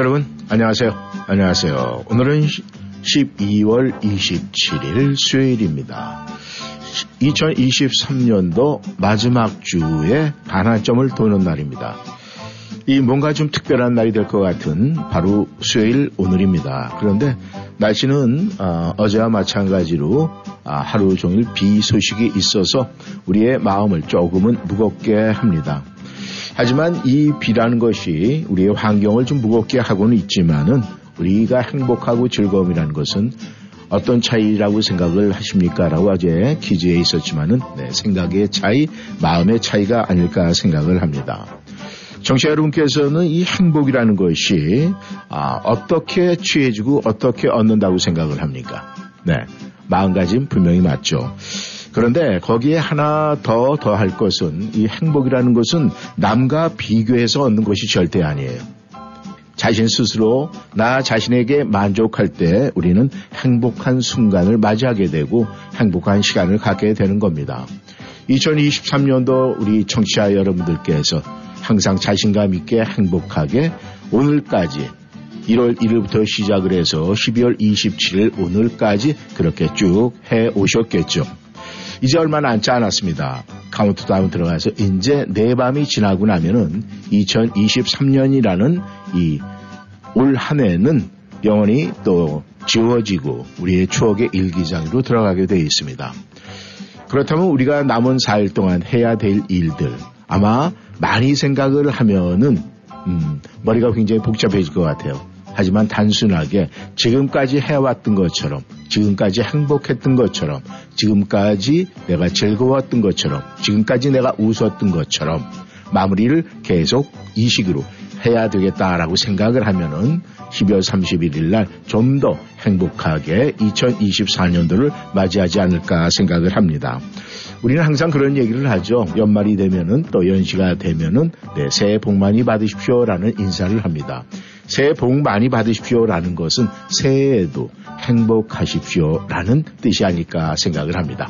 청취자 여러분, 안녕하세요. 안녕하세요. 오늘은 12월 27일 수요일입니다. 2023년도 마지막 주에 반환점을 도는 날입니다. 이 뭔가 좀 특별한 날이 될 것 같은 바로 수요일 오늘입니다. 그런데 날씨는 어, 제와 마찬가지로 아, 하루 종일 비 소식이 있어서 우리의 마음을 조금은 무겁게 합니다. 하지만 이 비라는 것이 우리의 환경을 좀 무겁게 하고는 있지만은 우리가 행복하고 즐거움이라는 것은 어떤 차이라고 생각을 하십니까? 라고 어제 퀴즈에 있었지만은 네, 생각의 차이, 마음의 차이가 아닐까 생각을 합니다. 정치자 여러분께서는 이 행복이라는 것이 아, 어떻게 취해지고 어떻게 얻는다고 생각을 합니까? 네, 마음가짐 분명히 맞죠. 그런데 거기에 하나 더 더할 것은 이 행복이라는 것은 남과 비교해서 얻는 것이 절대 아니에요. 자신 스스로 나 자신에게 만족할 때 우리는 행복한 순간을 맞이하게 되고 행복한 시간을 갖게 되는 겁니다. 2023년도 우리 청취자 여러분들께서 항상 자신감 있게 행복하게 오늘까지 1월 1일부터 시작을 해서 12월 27일 오늘까지 그렇게 쭉 해 오셨겠죠. 이제 얼마 남지 않았습니다. 카운트다운 들어가서 이제 네 밤이 지나고 나면은 2023년이라는 이 올 한 해는 영원히 또 지워지고 우리의 추억의 일기장으로 들어가게 되어 있습니다. 그렇다면 우리가 남은 4일 동안 해야 될 일들 아마 많이 생각을 하면은 음, 머리가 굉장히 복잡해질 것 같아요. 하지만 단순하게 지금까지 해왔던 것처럼, 지금까지 행복했던 것처럼, 지금까지 내가 즐거웠던 것처럼, 지금까지 내가 웃었던 것처럼 마무리를 계속 이 식으로 해야 되겠다라고 생각을 하면은 12월 31일 날 좀 더 행복하게 2024년도를 맞이하지 않을까 생각을 합니다. 우리는 항상 그런 얘기를 하죠. 연말이 되면은 또 연시가 되면은 네, 새해 복 많이 받으십시오라는 인사를 합니다. 새해 복 많이 받으십시오라는 것은 새해에도 행복하십시오라는 뜻이 아닐까 생각을 합니다.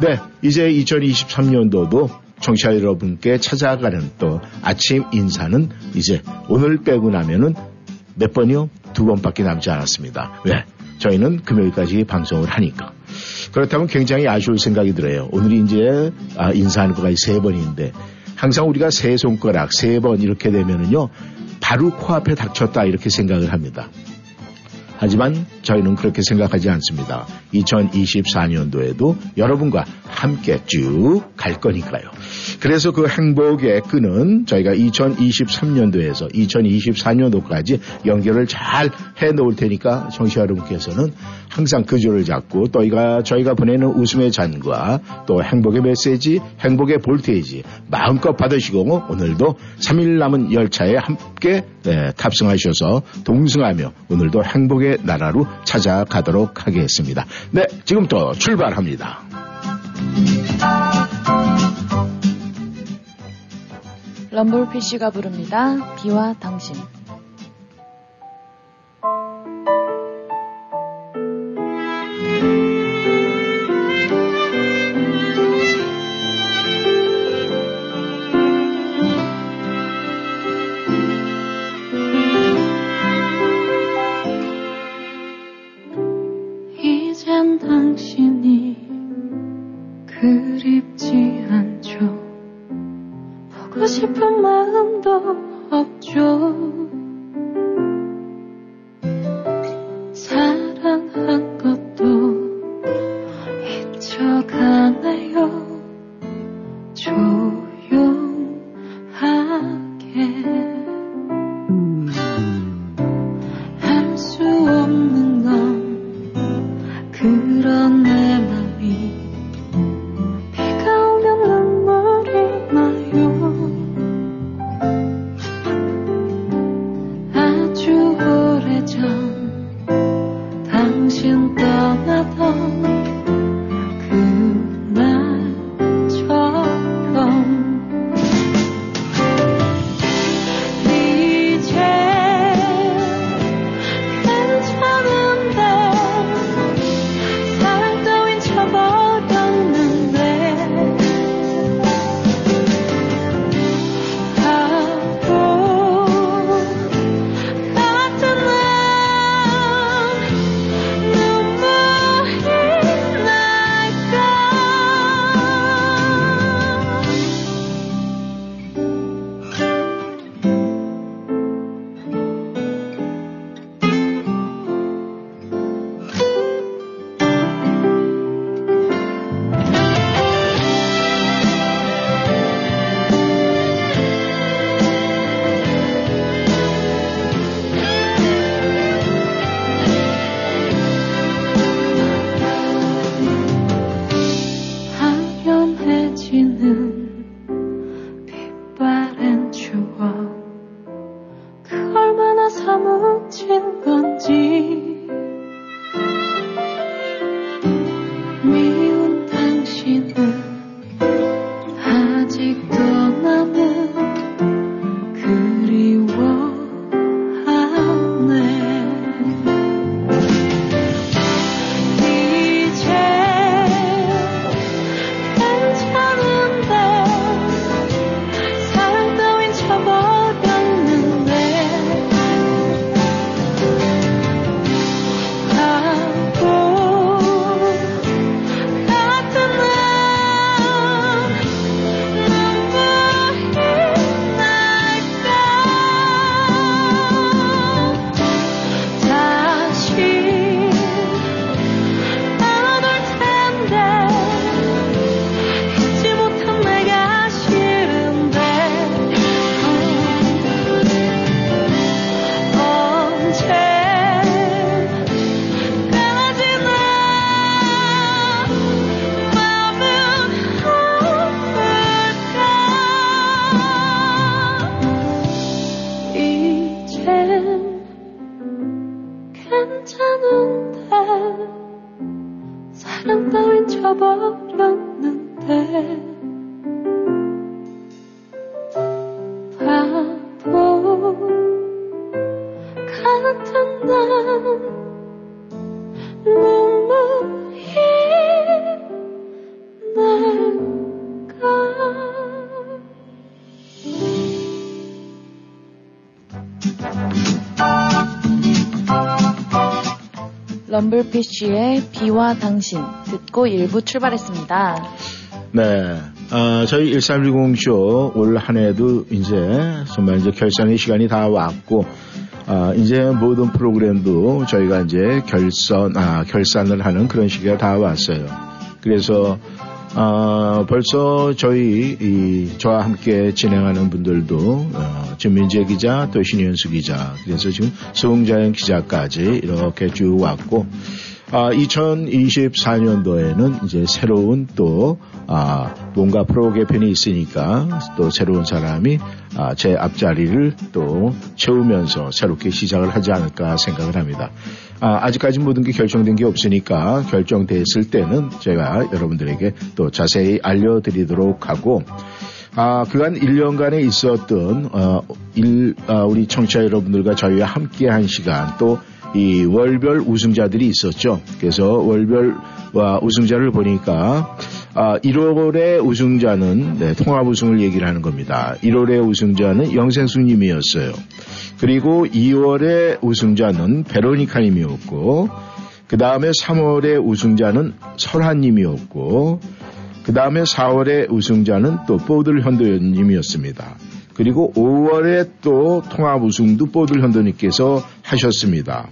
네, 이제 2023년도도 청취자 여러분께 찾아가는 또 아침 인사는 이제 오늘 빼고 나면은 몇 번이요? 두 번밖에 남지 않았습니다. 왜? 저희는 금요일까지 방송을 하니까. 그렇다면 굉장히 아쉬울 생각이 들어요. 오늘이 이제 아, 인사하는 거가 세 번인데 항상 우리가 세 손가락 세 번 이렇게 되면은요 바로 코앞에 닥쳤다 이렇게 생각을 합니다. 하지만 저희는 그렇게 생각하지 않습니다. 2024년도에도 여러분과 함께 쭉 갈 거니까요. 그래서 그 행복의 끈은 저희가 2023년도에서 2024년도까지 연결을 잘 해 놓을 테니까 청취자 여러분께서는 항상 그 줄을 잡고 또 저희가, 저희가 보내는 웃음의 잔과 또 행복의 메시지, 행복의 볼테이지 마음껏 받으시고 오늘도 3일 남은 열차에 함께 네, 탑승하셔서 동승하며 오늘도 행복의 나라로 찾아가도록 하겠습니다. 네, 지금부터 출발합니다. 럼블피쉬가 부릅니다. 비와 당신. 싶은 마음도 럼블피쉬의 비와 당신 듣고 일부 출발했습니다. 네. 어, 저희 1310쇼 올 한 해도 이제 정말 이제 결산의 시간이 다 왔고 아, 이제 모든 프로그램도 저희가 이제 결선, 아, 결산을 하는 그런 시기가 다 왔어요. 그래서, 아, 벌써 저희, 이, 저와 함께 진행하는 분들도, 어, 진민재 기자, 또 신현수 기자, 그래서 지금 송자연 기자까지 이렇게 쭉 왔고, 아, 2024년도에는 이제 새로운 또, 아, 뭔가 프로 개편이 있으니까 또 새로운 사람이 아, 제 앞자리를 또 채우면서 새롭게 시작을 하지 않을까 생각을 합니다. 아, 아직까지 모든 게 결정된 게 없으니까 결정됐을 때는 제가 여러분들에게 또 자세히 알려드리도록 하고 아, 그간 1년간에 있었던, 어, 일, 아, 우리 청취자 여러분들과 저희와 함께 한 시간 또 이 월별 우승자들이 있었죠. 그래서 월별 우승자를 보니까 아, 1월의 우승자는 네, 통합 우승을 얘기를 하는 겁니다. 1월의 우승자는 영생수님이었어요. 그리고 2월의 우승자는 베로니카님이었고 그 다음에 3월의 우승자는 설한님이었고 그 다음에 4월의 우승자는 또 보들 현도님이었습니다. 그리고 5월에 또 통합 우승도 보들 현도님께서 하셨습니다.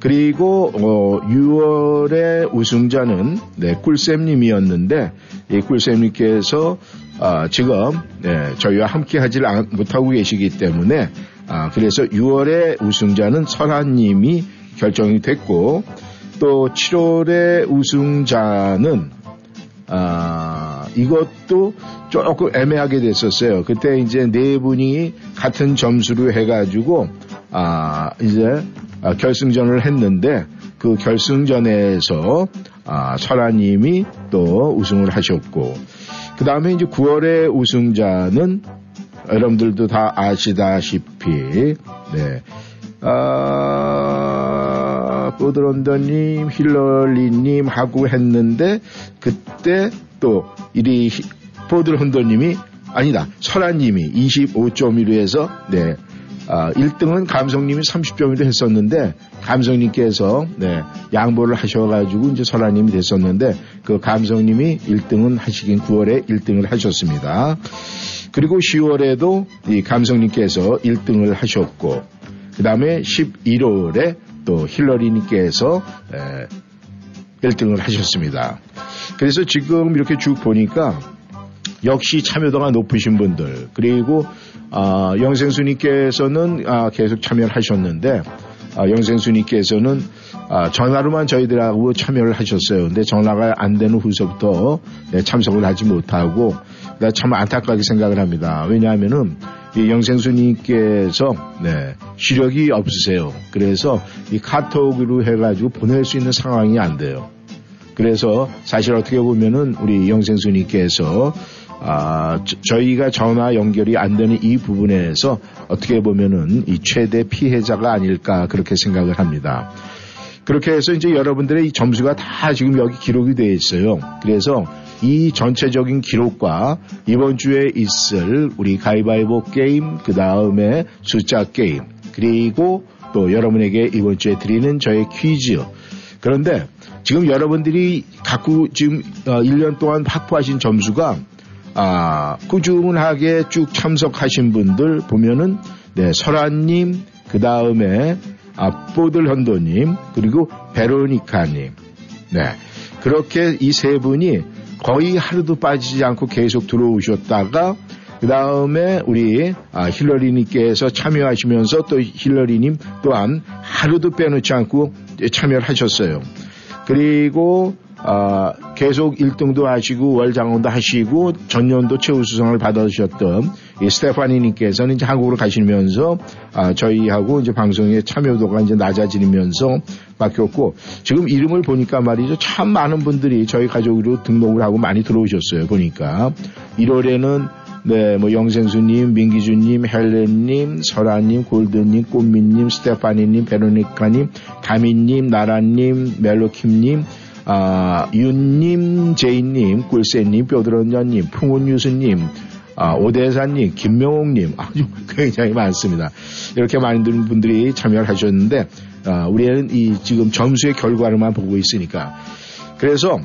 그리고 어, 6월의 우승자는 네, 꿀쌤님이었는데 이 꿀쌤님께서 아, 지금 네, 저희와 함께 하질 못하고 계시기 때문에 아, 그래서 6월의 우승자는 설아님이 결정이 됐고 또 7월의 우승자는 아, 이것도 조금 애매하게 됐었어요. 그때 이제 네 분이 같은 점수로 해가지고 아, 이제 아, 결승전을 했는데 그 결승전에서 아, 설아님이 또 우승을 하셨고 그 다음에 이제 9월의 우승자는 여러분들도 다 아시다시피 네. 아, 보드런더님, 힐러리님 하고 했는데 그때 또 이리 보드런더님이 아니다 설아님이 25.1로 해서 네. 아, 1등은 감성님이 30점으로 했었는데 감성님께서 네, 양보를 하셔가지고 이제 설아님이 됐었는데 그 감성님이 1등은 하시긴 9월에 1등을 하셨습니다. 그리고 10월에도 이 감성님께서 1등을 하셨고 그 다음에 11월에 또 힐러리님께서 에, 1등을 하셨습니다. 그래서 지금 이렇게 쭉 보니까 역시 참여도가 높으신 분들 그리고 아, 영생수님께서는 아, 계속 참여를 하셨는데 아, 영생수님께서는 아, 전화로만 저희들하고 참여를 하셨어요. 근데 전화가 안 되는 후서부터 네, 참석을 하지 못하고 참 안타깝게 생각을 합니다. 왜냐하면은 이 영생수님께서 네, 시력이 없으세요. 그래서 이 카톡으로 해가지고 보낼 수 있는 상황이 안 돼요. 그래서 사실 어떻게 보면은 우리 영생수님께서 아, 저, 희가 전화 연결이 안 되는 이 부분에서 어떻게 보면은 이 최대 피해자가 아닐까 그렇게 생각을 합니다. 그렇게 해서 이제 여러분들의 이 점수가 다 지금 여기 기록이 되어 있어요. 그래서 이 전체적인 기록과 이번 주에 있을 우리 가위바위보 게임, 그 다음에 숫자 게임, 그리고 또 여러분에게 이번 주에 드리는 저의 퀴즈. 그런데 지금 여러분들이 갖고 지금 1년 어, 동안 확보하신 점수가 아, 꾸준하게 쭉 참석하신 분들 보면은 네, 설아님, 그 다음에 아, 뽀들 현도님, 그리고 베로니카님. 네. 그렇게 이 세 분이 거의 하루도 빠지지 않고 계속 들어오셨다가 그 다음에 우리 아, 힐러리님께서 참여하시면서 또 힐러리님 또한 하루도 빼놓지 않고 참여를 하셨어요. 그리고 어, 계속 1등도 하시고 월장원도 하시고 전년도 최우수상을 받으셨던 이 스테파니님께서는 이제 한국으로 가시면서 아, 저희하고 이제 방송에 참여도가 이제 낮아지면서 바뀌었고 지금 이름을 보니까 말이죠. 참 많은 분들이 저희 가족으로 등록을 하고 많이 들어오셨어요 보니까. 1월에는 네, 뭐 영생수님, 민기준님, 헬렌님, 설아님, 골드님, 꽃미님, 스테파니님, 베로니카님, 다미님, 나라님, 멜로킴님, 아, 윤님, 제이님, 꿀새님, 뼈드런년님, 풍운유수님, 아, 오대사님, 김명옥님, 아주 굉장히 많습니다. 이렇게 많은 분들이 참여를 하셨는데, 아, 우리는 이 지금 점수의 결과를만 보고 있으니까. 그래서,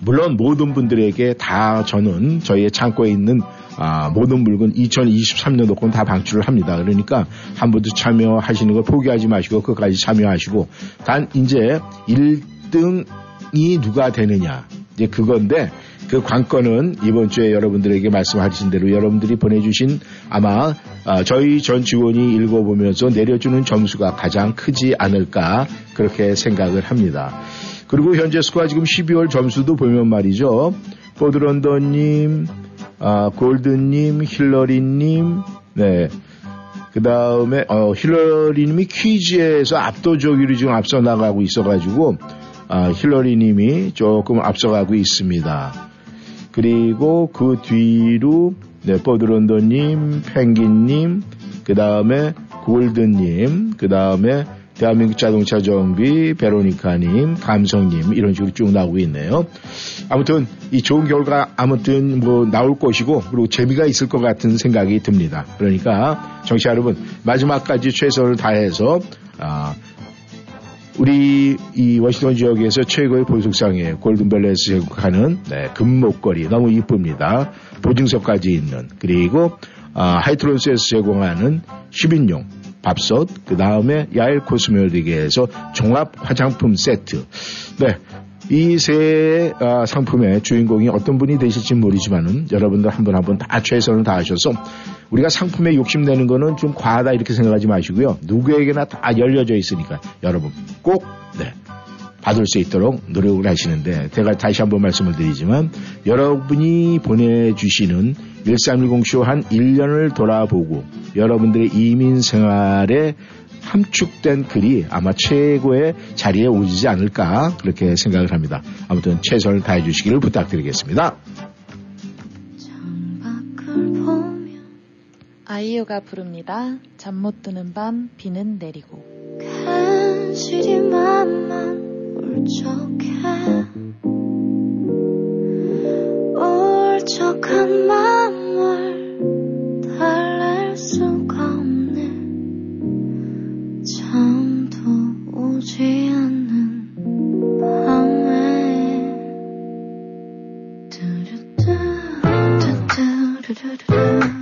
물론 모든 분들에게 다 저는 저희의 창고에 있는 아, 모든 물건 2023년도 건 다 방출을 합니다. 그러니까 한 번도 참여하시는 걸 포기하지 마시고 끝까지 참여하시고 단 이제 1 등이 누가 되느냐 이제 그건데 그 관건은 이번 주에 여러분들에게 말씀하신 대로 여러분들이 보내주신 아마 아, 저희 전 직원이 읽어보면서 내려주는 점수가 가장 크지 않을까 그렇게 생각을 합니다. 그리고 현재 스코어 지금 12월 점수도 보면 말이죠. 포드런더님, 아, 골드님, 힐러리님, 네. 그 다음에, 어, 힐러리님이 퀴즈에서 압도적으로 지금 앞서 나가고 있어가지고, 아, 힐러리님이 조금 앞서가고 있습니다. 그리고 그 뒤로 네, 버드런더님, 펭귄님, 그 다음에 골드님, 그 다음에 대한민국 자동차 정비, 베로니카님, 감성님 이런 식으로 쭉 나오고 있네요. 아무튼 이 좋은 결과 아무튼 뭐 나올 것이고 그리고 재미가 있을 것 같은 생각이 듭니다. 그러니까 정치 여러분 마지막까지 최선을 다해서 아, 우리 이 워싱턴 지역에서 최고의 보석상에 골든벨렛에 속하는 네, 금목걸이 너무 이쁩니다. 보증서까지 있는 그리고 아, 하이트론스에서 제공하는 10인용 밥솥 그 다음에 야일 코스메틱에서 종합 화장품 세트 네. 이세 아, 상품의 주인공이 어떤 분이 되실지 모르지만은 여러분들 한 분 한 분 다 최선을 다하셔서 우리가 상품에 욕심내는 거는 좀 과하다 이렇게 생각하지 마시고요. 누구에게나 다 열려져 있으니까 여러분 꼭 네, 받을 수 있도록 노력을 하시는데 제가 다시 한번 말씀을 드리지만 여러분이 보내주시는 1310쇼 한 1년을 돌아보고 여러분들의 이민 생활에 함축된 글이 아마 최고의 자리에 오지 않을까 그렇게 생각을 합니다. 아무튼 최선을 다해 주시기를 부탁드리겠습니다. 아이유가 부릅니다. 잠 못 드는 밤 비는 내리고. 간실히 맘만 울적해. 울적한 마음을 달랠 수가 없네. 잠도 오지 않는 밤에. 뚜루뚜 뚜뚜루루루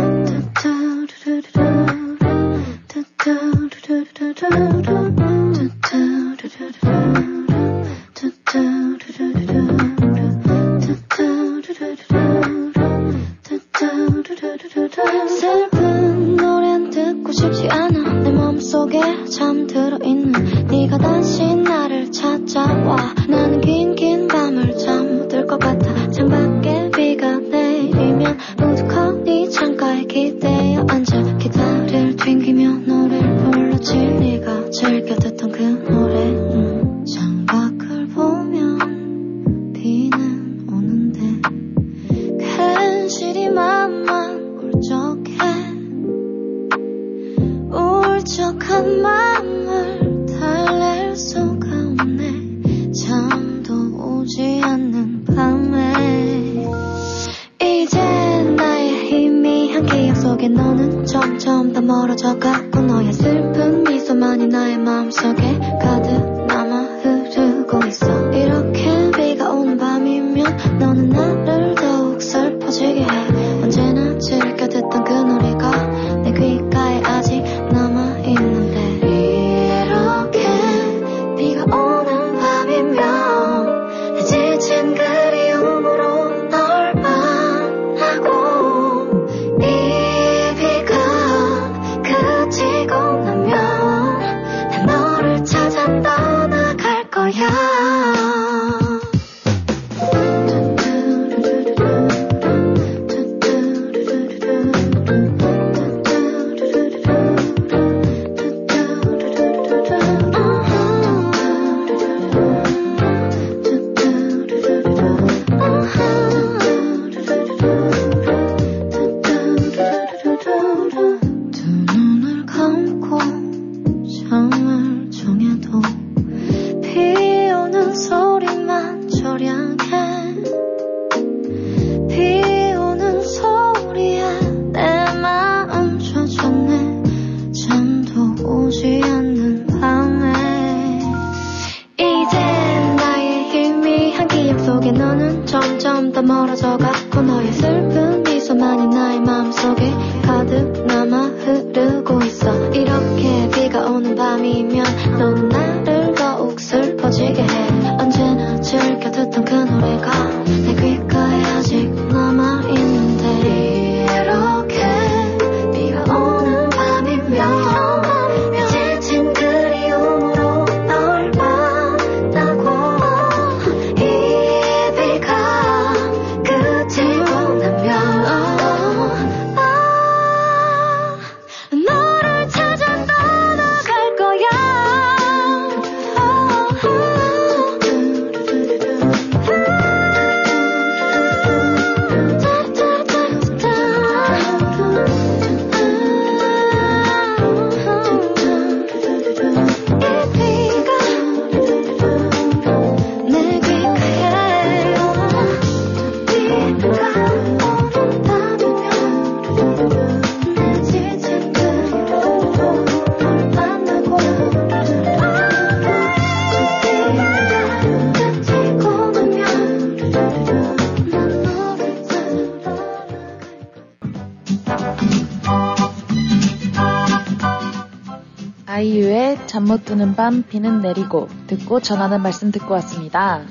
잠 못 드는 밤 비는 내리고 듣고 전하는 말씀 듣고 왔습니다.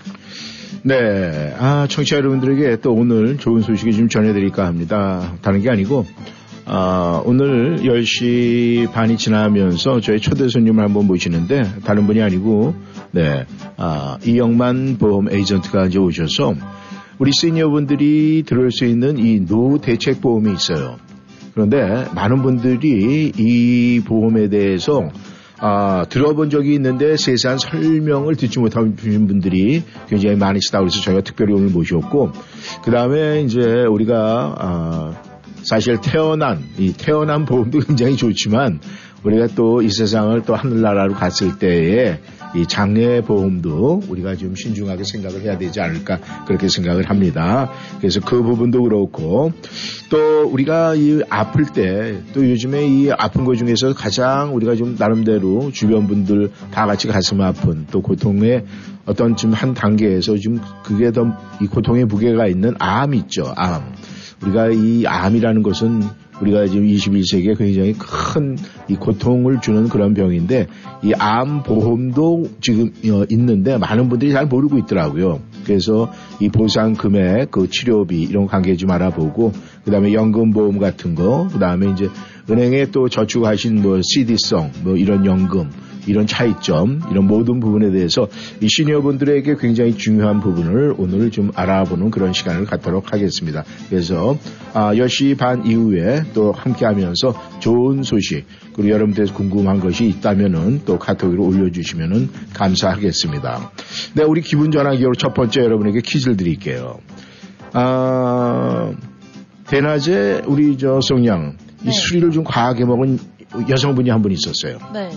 네. 아, 청취자 여러분들에게 또 오늘 좋은 소식을 좀 전해드릴까 합니다. 다른 게 아니고, 아, 오늘 10시 반이 지나면서 저희 초대 손님을 한번 모시는데, 다른 분이 아니고, 네, 아, 이영만 보험 에이전트가 이제 오셔서, 우리 시니어분들이 들을 수 있는 이 노 대책 보험이 있어요. 그런데 많은 분들이 이 보험에 대해서 아, 들어본 적이 있는데 세세한 설명을 듣지 못하신 분들이 굉장히 많으시다. 그래서 저희가 특별히 오늘 모셨고, 그 다음에 이제 우리가, 아, 사실 태어난, 이 태어난 보험도 굉장히 좋지만, 우리가 또 이 세상을 또 하늘나라로 갔을 때에 이 장례 보험도 우리가 좀 신중하게 생각을 해야 되지 않을까 그렇게 생각을 합니다. 그래서 그 부분도 그렇고 또 우리가 이 아플 때 또 요즘에 이 아픈 것 중에서 가장 우리가 좀 나름대로 주변 분들 다 같이 가슴 아픈 또 고통의 어떤 좀 한 단계에서 좀 그게 더 이 고통의 무게가 있는 암 있죠. 암. 우리가 이 암이라는 것은 우리가 지금 21세기에 굉장히 큰 이 고통을 주는 그런 병인데 이 암 보험도 지금 어, 있는데 많은 분들이 잘 모르고 있더라고요. 그래서 이 보상 금액, 그 치료비 이런 관계 좀 알아보고 그다음에 연금 보험 같은 거, 그다음에 이제 은행에 또 저축하신 뭐 CD성 뭐 이런 연금 이런 차이점, 이런 모든 부분에 대해서 이 시니어분들에게 굉장히 중요한 부분을 오늘 좀 알아보는 그런 시간을 갖도록 하겠습니다. 그래서 아, 10시 반 이후에 또 함께 하면서 좋은 소식, 그리고 여러분들 궁금한 것이 있다면은 또 카톡으로 올려주시면은 감사하겠습니다. 네, 우리 기분 전환기로 첫 번째 여러분에게 퀴즈를 드릴게요. 아, 대낮에 우리 저 송양, 이 네. 술을 좀 과하게 먹은 여성분이 한 분 있었어요. 네.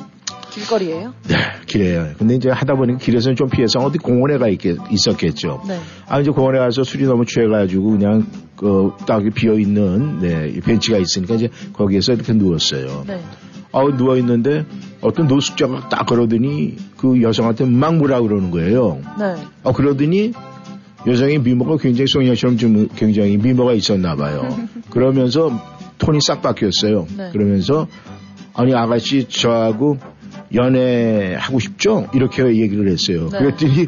길거리예요? 네, 길에요. 근데 이제 하다 보니까 길에서는 좀 피해서 어디 공원에 가 있겠, 있었겠죠. 네. 아, 이제 공원에 가서 술이 너무 취해가지고 그냥, 그, 딱 비어 있는, 네, 이 벤치가 있으니까 이제 거기에서 이렇게 누웠어요. 네. 아, 누워 있는데 어떤 노숙자가 딱 그러더니 그 여성한테 막 뭐라 그러는 거예요. 네. 아, 그러더니 여성의 미모가 굉장히 송이처럼 좀 굉장히 미모가 있었나 봐요. 그러면서 톤이 싹 바뀌었어요. 네. 그러면서 아니 아가씨 저하고 연애하고 싶죠? 이렇게 얘기를 했어요. 네. 그랬더니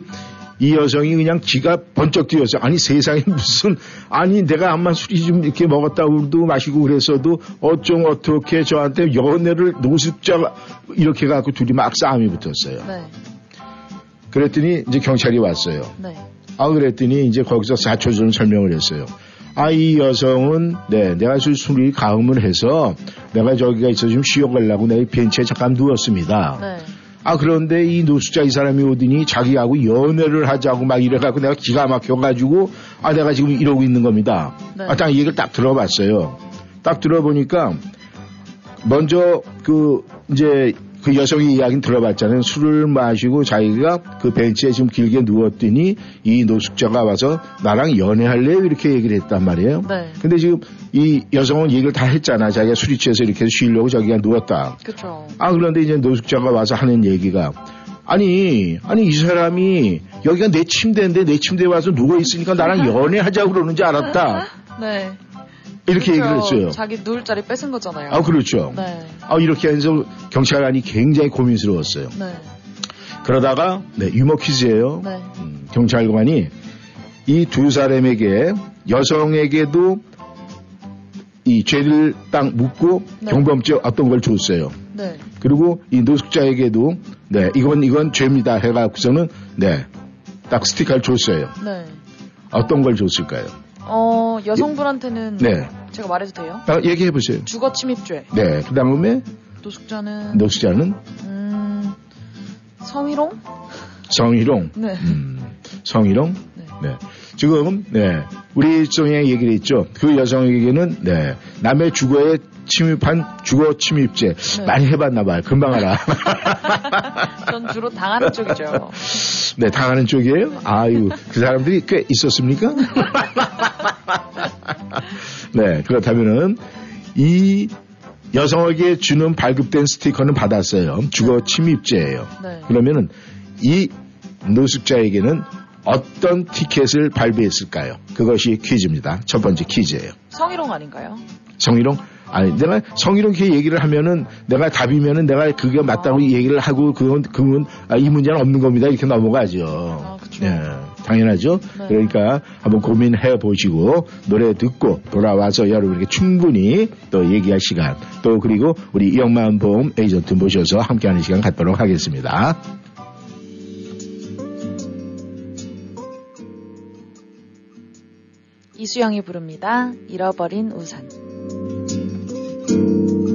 이 여성이 그냥 기가 번쩍 뛰었어요. 아니 세상에 무슨 아니 내가 암만 술이 좀 이렇게 먹었다고도 마시고 그랬어도 어쩜 어떻게 저한테 연애를 노숙자가 이렇게 갖고 둘이 막 싸움이 붙었어요. 네. 그랬더니 이제 경찰이 왔어요. 네. 아 그랬더니 이제 거기서 사초전 설명을 했어요. 아이 여성은 네 내가 술- 술이 가음을 해서 내가 저기가 있어 좀 쉬어가려고 내가 벤치에 잠깐 누웠습니다. 네. 아 그런데 이 노숙자 이 사람이 오더니 자기하고 연애를 하자고 막 이래갖고 내가 기가 막혀가지고 아 내가 지금 이러고 있는 겁니다. 네. 아딱 얘기를 딱 들어봤어요. 딱 들어보니까 먼저 그 이제 그 여성의 이야기는 들어봤잖아요. 술을 마시고 자기가 그 벤치에 지금 길게 누웠더니 이 노숙자가 와서 나랑 연애할래요? 이렇게 얘기를 했단 말이에요. 네. 근데 지금 이 여성은 얘기를 다 했잖아. 자기가 술이 취해서 이렇게 쉬려고 저기가 누웠다. 그쵸. 아, 그런데 이제 노숙자가 와서 하는 얘기가 아니, 아니, 이 사람이 여기가 내 침대인데 내 침대에 와서 누워 있으니까 나랑 연애하자고 그러는지 알았다. 네. 이렇게 그쵸. 얘기를 했어요. 자기 누울 자리 뺏은 거잖아요. 아, 그렇죠. 네. 아, 이렇게 해서 경찰관이 굉장히 고민스러웠어요. 네. 그러다가, 네, 유머 퀴즈예요 네. 음, 경찰관이 이 두 사람에게 여성에게도 이 죄를 딱 묻고 네. 경범죄 어떤 걸 줬어요. 네. 그리고 이 노숙자에게도 네 이건 이건 죄입니다 해갖고서는 네 딱 스티커를 줬어요. 네. 어떤 걸 줬을까요? 어, 여성분한테는 네, 제가 말해도 돼요? 아, 얘기해 보세요. 주거 침입죄. 네, 그 다음에 노숙자는 노숙자는 음, 성희롱? 성희롱, 네. 음, 성희롱. 네. 네. 지금 네 우리 정의 얘기를 했죠. 그 여성에게는 네 남의 주거에 침입한 주거 침입죄 네. 많이 해봤나 봐요. 금방 알아. 전 주로 당하는 쪽이죠. 네 당하는 쪽이에요. 아유 그 사람들이 꽤 있었습니까? 네 그렇다면은 이 여성에게 주는 발급된 스티커는 받았어요. 주거 침입죄예요. 네. 그러면은 이 노숙자에게는 어떤 티켓을 발부했을까요? 그것이 퀴즈입니다. 첫 번째 퀴즈예요. 성희롱 아닌가요? 성희롱 아니, 내가 성희롱케 얘기를 하면은 내가 답이면은 내가 그게 맞다고 얘기를 하고 그건, 그건, 아, 이 문제는 없는 겁니다. 이렇게 넘어가죠. 아. 예, 당연하죠. 네. 그러니까 한번 고민해 보시고 노래 듣고 돌아와서 여러분에게 충분히 또 얘기할 시간 또 그리고 우리 이영만 보험 에이전트 모셔서 함께하는 시간 갖도록 하겠습니다. 이수영이 부릅니다. 잃어버린 우산. Thank you.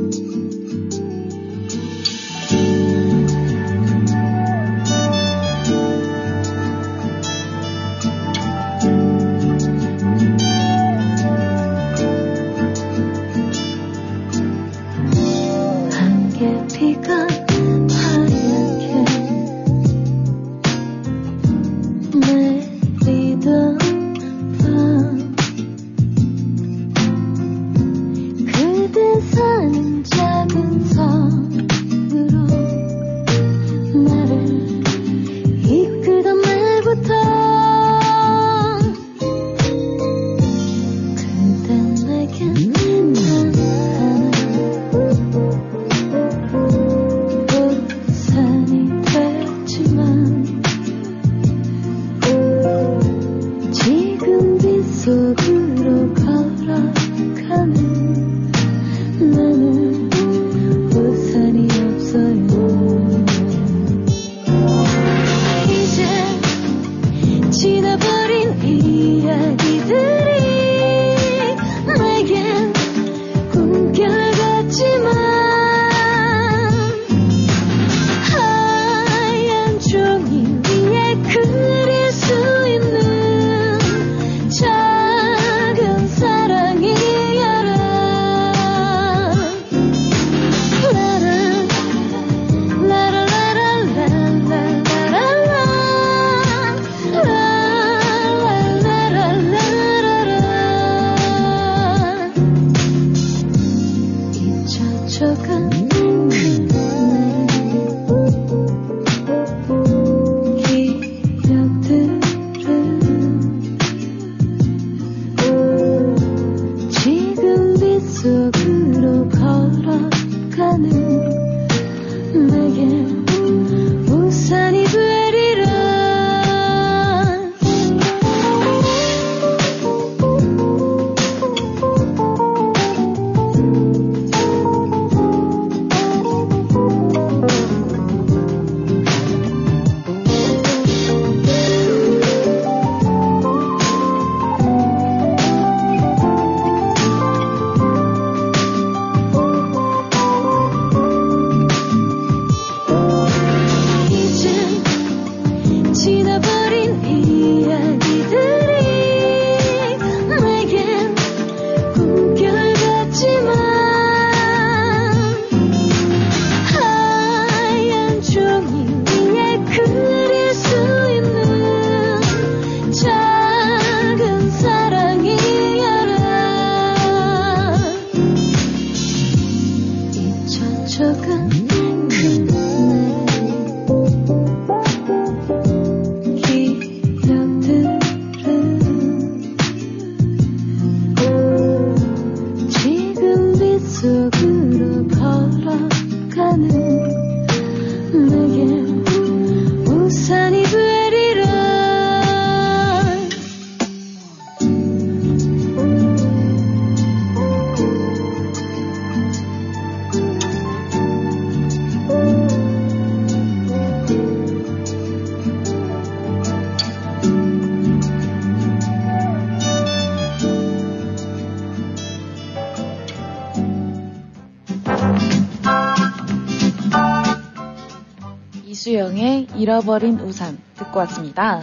이수영의 잃어버린 우산 듣고 왔습니다.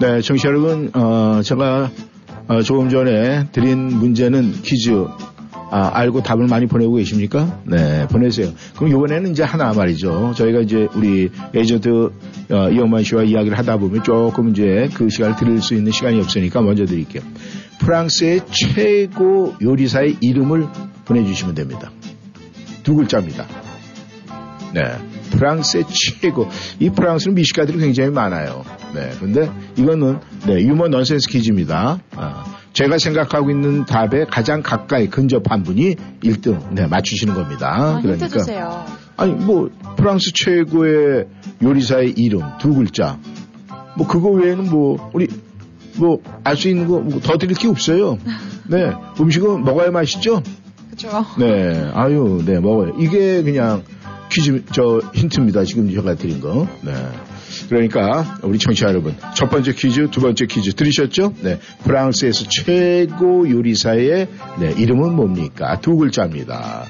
네, 청취자 여러분, 어, 제가 어, 조금 전에 드린 문제는 퀴즈 아, 알고 답을 많이 보내고 계십니까? 네, 보내세요. 그럼 이번에는 이제 하나 말이죠. 저희가 이제 우리 에이전트 어, 이영만 씨와 이야기를 하다 보면 조금 이제 그 시간을 드릴 수 있는 시간이 없으니까 먼저 드릴게요. 프랑스의 최고 요리사의 이름을 보내주시면 됩니다. 두 글자입니다. 네. 프랑스의 최고. 이 프랑스는 미식가들이 굉장히 많아요. 네. 근데 이거는, 네, 유머 넌센스 퀴즈입니다. 아, 제가 생각하고 있는 답에 가장 가까이 근접한 분이 1등 네, 맞추시는 겁니다. 아, 힌트 주세요. 아니 뭐 프랑스 최고의 요리사의 이름 두 글자. 뭐 그거 외에는 뭐 우리 뭐 알 수 있는 거 더 드릴 게 없어요. 네 음식은 먹어야 맛있죠. 그죠. 네 아유 네 먹어요. 이게 그냥 퀴즈 저 힌트입니다. 지금 제가 드린 거. 네. 그러니까 우리 청취자 여러분 첫 번째 퀴즈, 두 번째 퀴즈 들으셨죠? 네, 프랑스에서 최고 요리사의 네, 이름은 뭡니까? 두 글자입니다.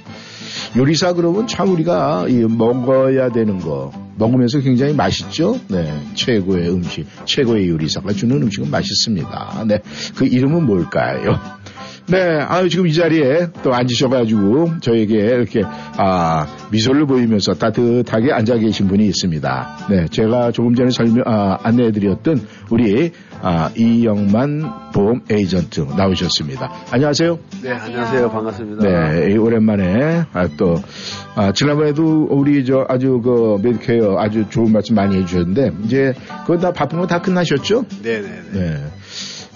요리사 그러면 참 우리가 이 먹어야 되는 거 먹으면서 굉장히 맛있죠. 네, 최고의 음식, 최고의 요리사가 주는 음식은 맛있습니다. 네, 그 이름은 뭘까요? 네, 아유, 지금 이 자리에 또 앉으셔가지고 저에게 이렇게, 아, 미소를 보이면서 따뜻하게 앉아 계신 분이 있습니다. 네, 제가 조금 전에 설명, 아, 안내해드렸던 우리, 아, 이영만 보험 에이전트 나오셨습니다. 안녕하세요. 네, 안녕하세요. 반갑습니다. 네, 오랜만에, 아, 또, 아, 지난번에도 우리 저 아주 그 메디케어 아주 좋은 말씀 많이 해주셨는데, 이제 그거 다 바쁜 거 다 끝나셨죠? 네네네. 네.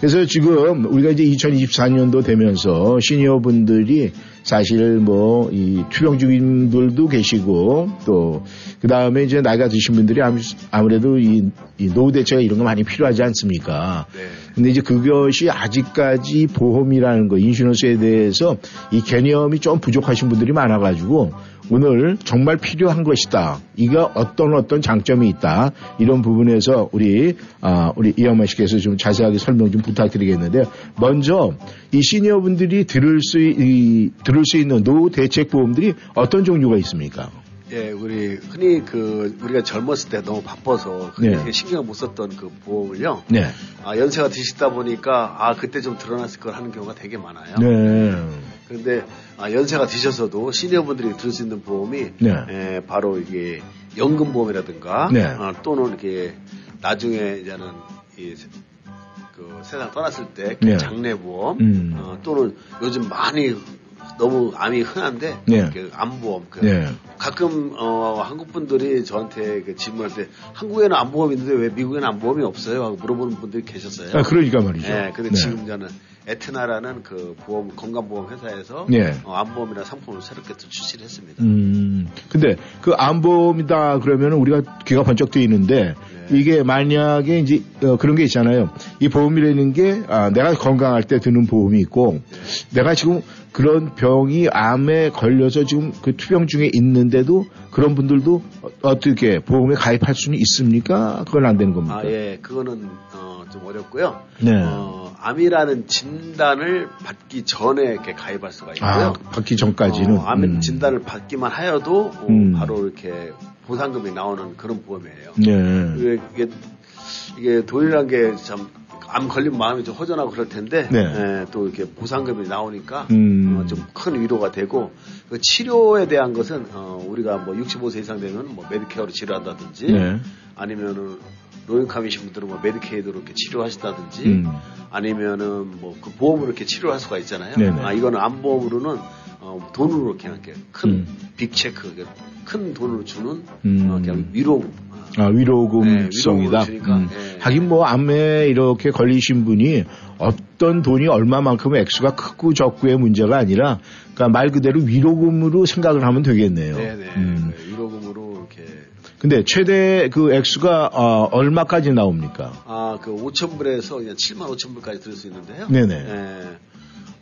그래서 지금 우리가 이제 2024년도 되면서 시니어 분들이 사실 뭐 이 투병 중인 분들도 계시고 또 그 다음에 이제 나이가 드신 분들이 아무- 아무래도 이, 이 노후 대책가 이런 거 많이 필요하지 않습니까? 네. 근데 이제 그것이 아직까지 보험이라는 거, 인슈런스에 대해서 이 개념이 좀 부족하신 분들이 많아가지고 오늘 정말 필요한 것이다. 이가 어떤 어떤 장점이 있다. 이런 부분에서 우리, 아, 우리 이영만 씨께서 좀 자세하게 설명 좀 부탁드리겠는데요. 먼저 이 시니어분들이 들을 수, 이, 들을 수 있는 노후 대책 보험들이 어떤 종류가 있습니까? 예, 우리 흔히 그 우리가 젊었을 때 너무 바빠서 네. 신경 못 썼던 그 보험을요. 네. 아, 연세가 드시다 보니까 아 그때 좀 드러났을 걸 하는 경우가 되게 많아요. 네. 그런데 아, 연세가 드셔서도 시니어분들이 들을 수 있는 보험이 네. 예, 바로 이게 연금보험이라든가 네. 아, 또는 이렇게 나중에 이제는 이 세- 그 세상 떠났을 때 네. 장례보험 음. 어, 또는 요즘 많이 너무 암이 흔한데 네. 그 암보험 그 네. 가끔 어, 한국 분들이 저한테 그 질문할 때 한국에는 암보험이 있는데 왜 미국에는 암보험이 없어요? 하고 물어보는 분들이 계셨어요. 아, 그러니까 말이죠. 네, 근데 네. 지금 저는 에트나라는 그 보험 건강보험 회사에서 네. 어, 암보험이라는 상품을 새롭게 또 출시를 했습니다. 음, 근데 그 암보험이다 그러면 우리가 귀가 번쩍 뜨이는데 네. 이게 만약에 이제 어, 그런 게 있잖아요. 이 보험이라는 게 아, 내가 건강할 때 드는 보험이 있고 내가 지금 그런 병이 암에 걸려서 지금 그 투병 중에 있는데도 그런 분들도 어- 어떻게 보험에 가입할 수는 있습니까? 그건 안 되는 겁니까? 아, 예, 그거는 어, 좀 어렵고요. 네. 어, 암이라는 진단을 받기 전에 이렇게 가입할 수가 있고요. 아, 받기 전까지는 어, 암 음. 진단을 받기만 하여도 어, 음. 바로 이렇게 보상금이 나오는 그런 보험이에요. 네. 이게, 이게, 돈이란 게 참 암 걸린 마음이 좀 허전하고 그럴 텐데 네. 예, 또 이렇게 보상금이 나오니까 음. 어, 좀큰 위로가 되고 그 치료에 대한 것은 어, 우리가 뭐 65세 이상 되면 뭐 Medicare로 치료한다든지 네. 아니면은 노인감이신 분들은 뭐 Medicaid로 이렇게 치료하신다든지 음. 아니면은 뭐 그 보험으로 이렇게 치료할 수가 있잖아요. 네네. 아 이거는 암보험으로는 어, 돈으로 이렇게 큰 음. 빅체크 그큰 돈으로 주는 음. 어, 그냥 위로 아, 위로금성이다. 네, 음. 예. 하긴 뭐 암에 이렇게 걸리신 분이 어떤 돈이 얼마만큼 액수가 크고 적고의 문제가 아니라 그러니까 말 그대로 위로금으로 생각을 하면 되겠네요. 네네 음. 네, 위로금으로 이렇게 근데 최대 그 액수가 어, 얼마까지 나옵니까? 아그 5천 불에서 그냥 7만 5천 불까지 들을 수 있는데요. 네네.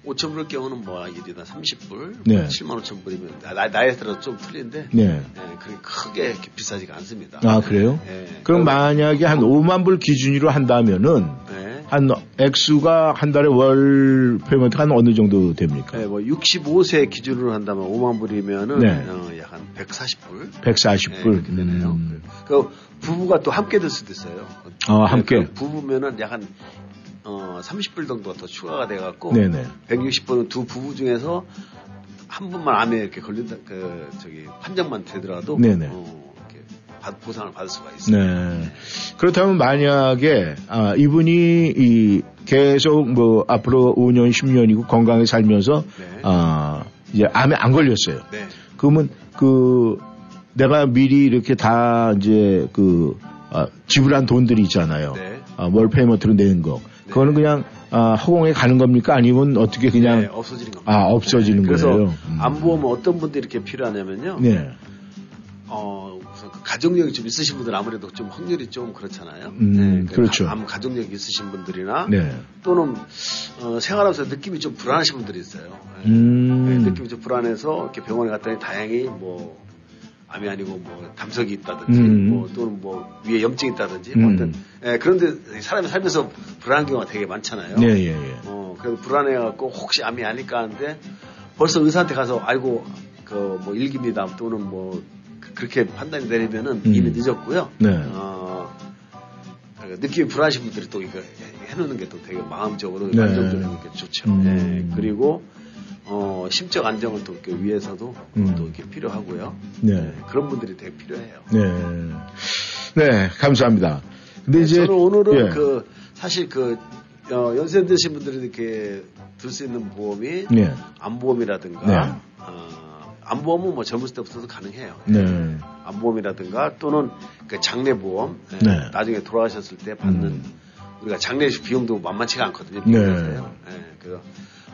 예. 5천 불 경우는 뭐 일이다 30불, 네. 7만 5천 불이면 나, 나이에 따라 좀 틀린데 네. 예, 그렇게 크게 비싸지가 않습니다. 아, 그래요? 예. 그럼 만약에 한 5만 불 기준으로 한다면은 네. 한 액수가 한 달에 월 payment가 한 어느 정도 됩니까? 네, 뭐 65세 기준으로 한다면 5만 불이면은 네. 어, 약한 140불. 140불. 네, 되네요. 음. 그 부부가 또 함께 들 수도 있어요. 아, 함께? 그 부부면은 약한 어, 30불 정도가 더 추가가 돼갖고 네네. 160불은 두 부부 중에서 한 분만 암에 이렇게 걸린다 그 저기 판정만 되더라도 네네. 어, 이렇게 받- 보상을 받을 수가 있어요. 네. 그렇다면 만약에 아, 이분이 이 계속 뭐 앞으로 5년, 10년이고 건강하게 살면서 네. 아, 이제 암에 안 걸렸어요. 네. 그러면 그 내가 미리 이렇게 다 이제 그 아, 지불한 돈들이 있잖아요. 네. 아, 월 payment로 내는 거. 그거는 그냥 아, 허공에 가는 겁니까? 아니면 어떻게 그냥 네, 없어지는 겁니다. 아 없어지는 그래서 거예요? 음. 암보험은 어떤 분들이 이렇게 필요하냐면요. 네. 어, 우선 그 가족력이 좀 있으신 분들 은 아무래도 좀 확률이 좀 그렇잖아요. 음, 그 그렇죠. 가- 암 가족력이 있으신 분들이나 네. 또는 어, 생활하면서 느낌이 좀 불안하신 분들이 있어요. 네. 음. 네, 느낌이 좀 불안해서 이렇게 병원에 갔더니 다행히 뭐 암이 아니고 뭐 담석이 있다든지 음. 뭐 또는 뭐 위에 염증이 있다든지 음. 뭐 어떤 예, 그런데 사람이 살면서 불안한 경우가 되게 많잖아요. 네, 예, 예. 어, 그래서 불안해갖고 혹시 암이 아닐까 하는데 벌써 의사한테 가서 알고 그 뭐 일기입니다 또는 뭐 그- 그렇게 판단이 내리면은 음. 이미 늦었고요. 네. 어, 그 느낌이 불안하신 분들이 또 이거 해- 해놓는 게 또 되게 마음적으로 네. 안정적인 게 좋죠. 음. 네. 그리고 어, 심적 안정을 또 이렇게 위해서도 음. 또 이렇게 필요하고요. 네. 그런 분들이 되게 필요해요. 네. 네, 감사합니다. 근데 이제 저는 오늘은 예. 그 사실 그 어, 연세 드신 분들이 이렇게 들 수 있는 보험이 네. 암보험이라든가 네. 어, 암보험은 뭐 젊을 때부터도 가능해요. 네. 암보험이라든가 또는 그 장례보험 예, 네. 나중에 돌아가셨을 때 받는 음. 우리가 장례 비용도 만만치가 않거든요. 네. 예, 그래서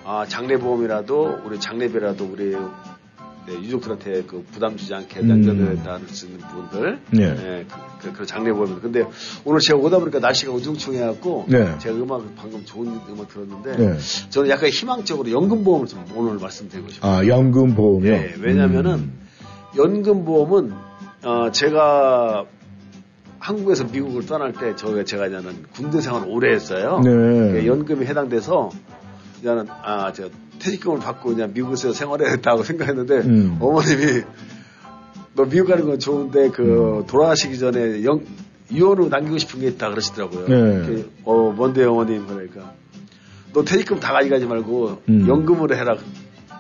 아, 장례보험이라도 우리 장례비라도 우리 네, 유족들한테 그 부담 주지 않게 음. 연전을 다룰 수 있는 부분들 네. 예, 그, 그, 그 장례보험 근데 오늘 제가 오다 보니까 날씨가 우중충해갖고 네. 제가 음악 방금 좋은 음악 들었는데 네. 저는 약간 희망적으로 연금보험을 좀 오늘 말씀드리고 싶어요. 아, 연금 보험이요? 예, 왜냐면은 음. 연금보험은 어, 제가 한국에서 미국을 떠날 때 저희가 제가 이제는 군대 생활을 오래 했어요. 네. 예, 연금이 해당돼서 이제는 아, 저 퇴직금을 받고 그냥 미국에서 생활해야겠다고 생각했는데 음. 어머님이 너 미국 가는 건 좋은데 그 음. 돌아가시기 전에 영 유언으로 남기고 싶은 게 있다 그러시더라고요. 네. 어 뭔데 어머님 그러니까 너 퇴직금 다 가져가지 말고 음. 연금으로 해라.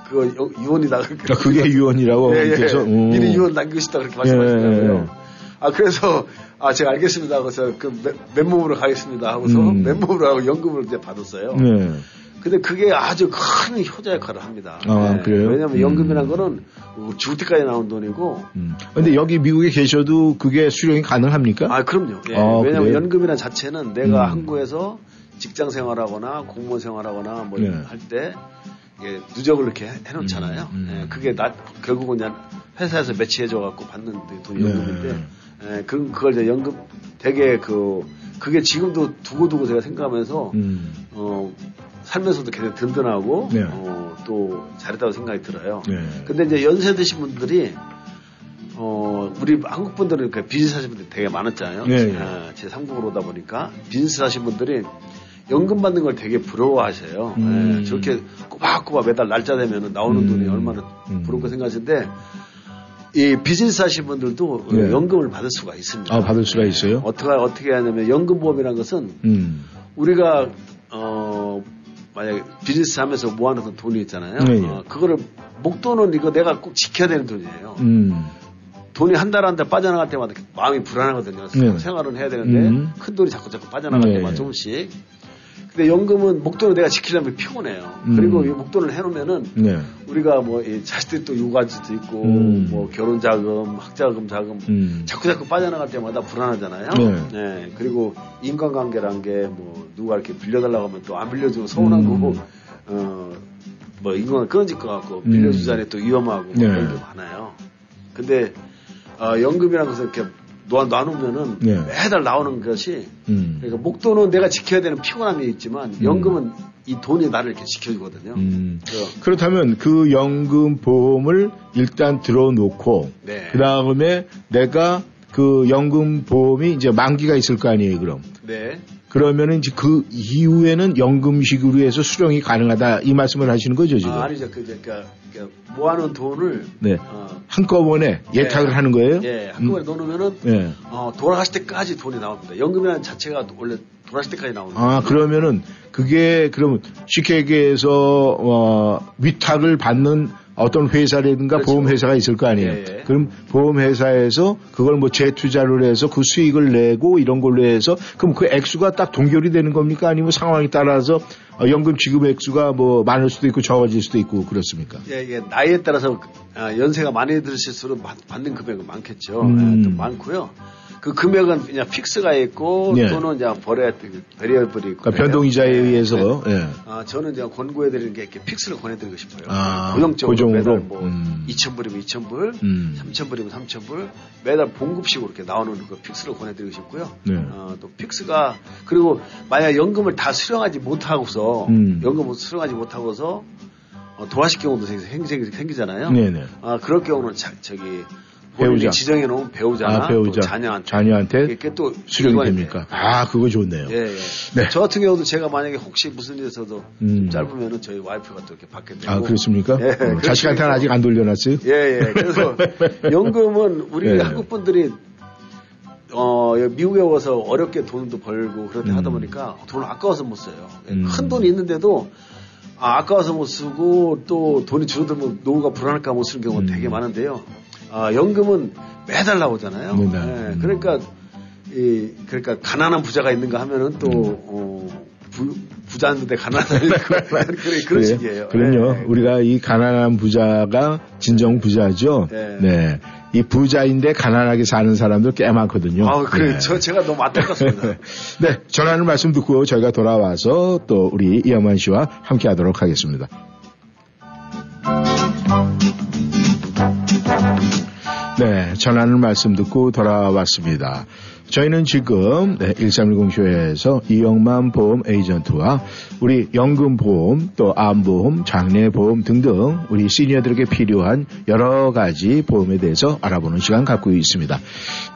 그거 여- 유언이다. 아, 그게 유언이라고 예, 예. 그래서 음. 미리 유언 남기고 싶다 그렇게 말씀하시더라고요. 아 그래서 아 제가 알겠습니다 하고서 그 맨- 맨몸으로 가겠습니다 하고서 음. 맨몸으로 하고 연금을 이제 받았어요. 네. 근데 그게 아주 큰 효자 역할을 합니다. 아, 그래요? 왜냐하면 음. 연금이라는 거는 죽을 때까지 나온 돈이고 음. 근데 여기 미국에 계셔도 그게 수령이 가능합니까? 아 그럼요. 예, 아, 왜냐하면 그래요? 연금이라는 자체는 내가 음. 한국에서 직장 생활하거나 공무원 생활하거나 뭐 네. 할때 이게 누적을 이렇게 해- 해놓잖아요. 음, 음. 예, 그게 나 결국은 그냥 회사에서 매치해줘 갖고 받는 돈이 네. 연금인데 예, 그 그걸 이제 연금 되게 그 그게 지금도 두고두고 제가 생각하면서 음. 어 살면서도 굉장히 든든하고 네. 어, 또 잘했다고 생각이 들어요. 네. 근데 이제 연세 드신 분들이 어 우리 한국 분들은 그 비즈니스 하시는 분들이 되게 많았잖아요. 네, 네. 아, 제 3국으로 오다 보니까 비즈니스 하시는 분들이 연금 받는 걸 되게 부러워하셔요. 음. 예, 저렇게 꼬박꼬박 매달 날짜 되면 나오는 음. 돈이 얼마나 음. 부럽고 생각하시는데 이 비즈니스 하시는 분들도 네. 연금을 받을 수가 있습니다. 아, 받을 수가 있어요? 어떻게 어떻게 하냐면 연금 보험이라는 것은 음. 우리가 어 만약에 비즈니스 하면서 모아놓은 돈이 있잖아요. 네, 예. 어, 그거를 목돈은 이거 내가 꼭 지켜야 되는 돈이에요. 음. 돈이 한 달 한 달 빠져나갈 때마다 마음이 불안하거든요. 네. 생활은 해야 되는데 음. 큰 돈이 자꾸 자꾸 빠져나갈 네. 때마다 조금씩. 근데 연금은 목돈을 내가 지키려면 피곤해요. 음. 그리고 이 목돈을 해놓으면은 네. 우리가 뭐이 자식들이 또 육아지도 있고 음. 뭐 결혼 자금, 학자금 자금 음. 자꾸 자꾸 빠져나갈 때마다 불안하잖아요. 네. 그리고 인간관계란 게 뭐 누가 이렇게 빌려달라고 하면 또 안 빌려주고 서운한 음. 거고 어 뭐 인간 끊어질 것 같고 음. 빌려주자니 또 위험하고 뭐 네. 그런 게 많아요. 근데 어, 연금이라는 것을 이렇게 놔놓으면은 네. 매달 나오는 것이 음. 그러니까 목돈은 내가 지켜야 되는 피곤함이 있지만 연금은 이 돈이 나를 이렇게 지켜주거든요. 음. 그렇다면 그 연금 보험을 일단 들어놓고 네. 그 다음에 내가 그 연금 보험이 이제 만기가 있을 거 아니에요, 그럼. 네. 그러면은 이제 그 이후에는 연금식으로 해서 수령이 가능하다 이 말씀을 하시는 거죠, 지금? 아, 아니죠. 그, 그러니까, 그러니까 모아놓은 돈을 네. 어, 한꺼번에 예탁을 예. 하는 거예요? 예, 한꺼번에 넣어놓으면은 예. 어, 돌아가실 때까지 돈이 나옵니다. 연금이라는 자체가 원래 돌아가실 때까지 나오는 아, 거예요. 그러면은 그게 그러면 쉽게 얘기해서 어, 위탁을 받는 어떤 회사라든가 그렇죠. 보험회사가 있을 거 아니에요. 예, 예. 그럼 보험회사에서 그걸 뭐 재투자를 해서 그 수익을 내고 이런 걸로 해서 그럼 그 액수가 딱 동결이 되는 겁니까? 아니면 상황에 따라서 어, 연금 지급 액수가 뭐 많을 수도 있고 적어질 수도 있고 그렇습니까? 예, 이게 나이에 따라서 아, 연세가 많이 들으실수록 받- 받는 금액은 많겠죠. 음. 예, 또 많고요. 그 금액은 그냥 fix가 있고 예. 또는 이제 variable, variable이 있고. 그러니까 변동 이자에 예, 의해서 예. 예. 아, 저는 이제 권고해 드리는 게 이렇게 fix를 권해 드리고 싶어요. 아, 고정적으로 고정으로? 매달 뭐 음. 2,000불이면 2,000불, 음. 3,000불이면 3,000불, 매달 봉급식으로 이렇게 나오는 그 fix를 권해 드리고 싶고요. 네. 어, 또 fix가 그리고 만약 연금을 다 수령하지 못하고서 음. 연금을 수령하지 못하고서 어, 돌아가실 경우도 생- 생- 생- 생기잖아요. 네네. 아, 그럴 경우는 자, 저기 배우자. 지정해 놓은 배우자나 아, 배우자. 또 자녀한테 자녀한테 이렇게 또 수령이 됩니까? 돼요. 아, 그거 좋네요. 예, 예. 네. 저 같은 경우도 제가 만약에 혹시 무슨 일에서도 음. 좀 짧으면은 저희 와이프가 또 이렇게 받게 되고. 아, 그렇습니까? 예, 어, 자식한테는 아직 안 돌려놨어요? 예, 예. 그래서 연금은 우리 네. 한국 분들이 어, 미국에 와서 어렵게 돈도 벌고 그렇게 음. 하다 보니까 돈을 아까워서 못 써요. 음. 큰 돈이 있는데도 아, 아까워서 못 쓰고 또 돈이 줄어들면 노후가 불안할까 못 쓰는 경우가 음. 되게 많은데요. 아, 연금은 매달 나오잖아요. 예, 음. 그러니까 이 그러니까 가난한 부자가 있는가 하면은 또 음. 어, 부, 부자인데 가난한 그런 그런? 식이에요. 그럼요. 예. 우리가 이 가난한 부자가 진정 부자죠. 네. 이 부자인데 가난하게 사는 사람들 꽤 많거든요. 아, 그래. 네. 저 제가 너무 안타깝습니다. 네, 전하는 말씀 듣고 저희가 돌아와서 또 우리 이영만 씨와 함께 하도록 하겠습니다. 네, 전하는 말씀 듣고 돌아왔습니다. 저희는 지금 네, 1310 쇼에서 이영만 보험 에이전트와 우리 연금보험 또 암보험, 장래보험 등등 우리 시니어들에게 필요한 여러 가지 보험에 대해서 알아보는 시간 갖고 있습니다.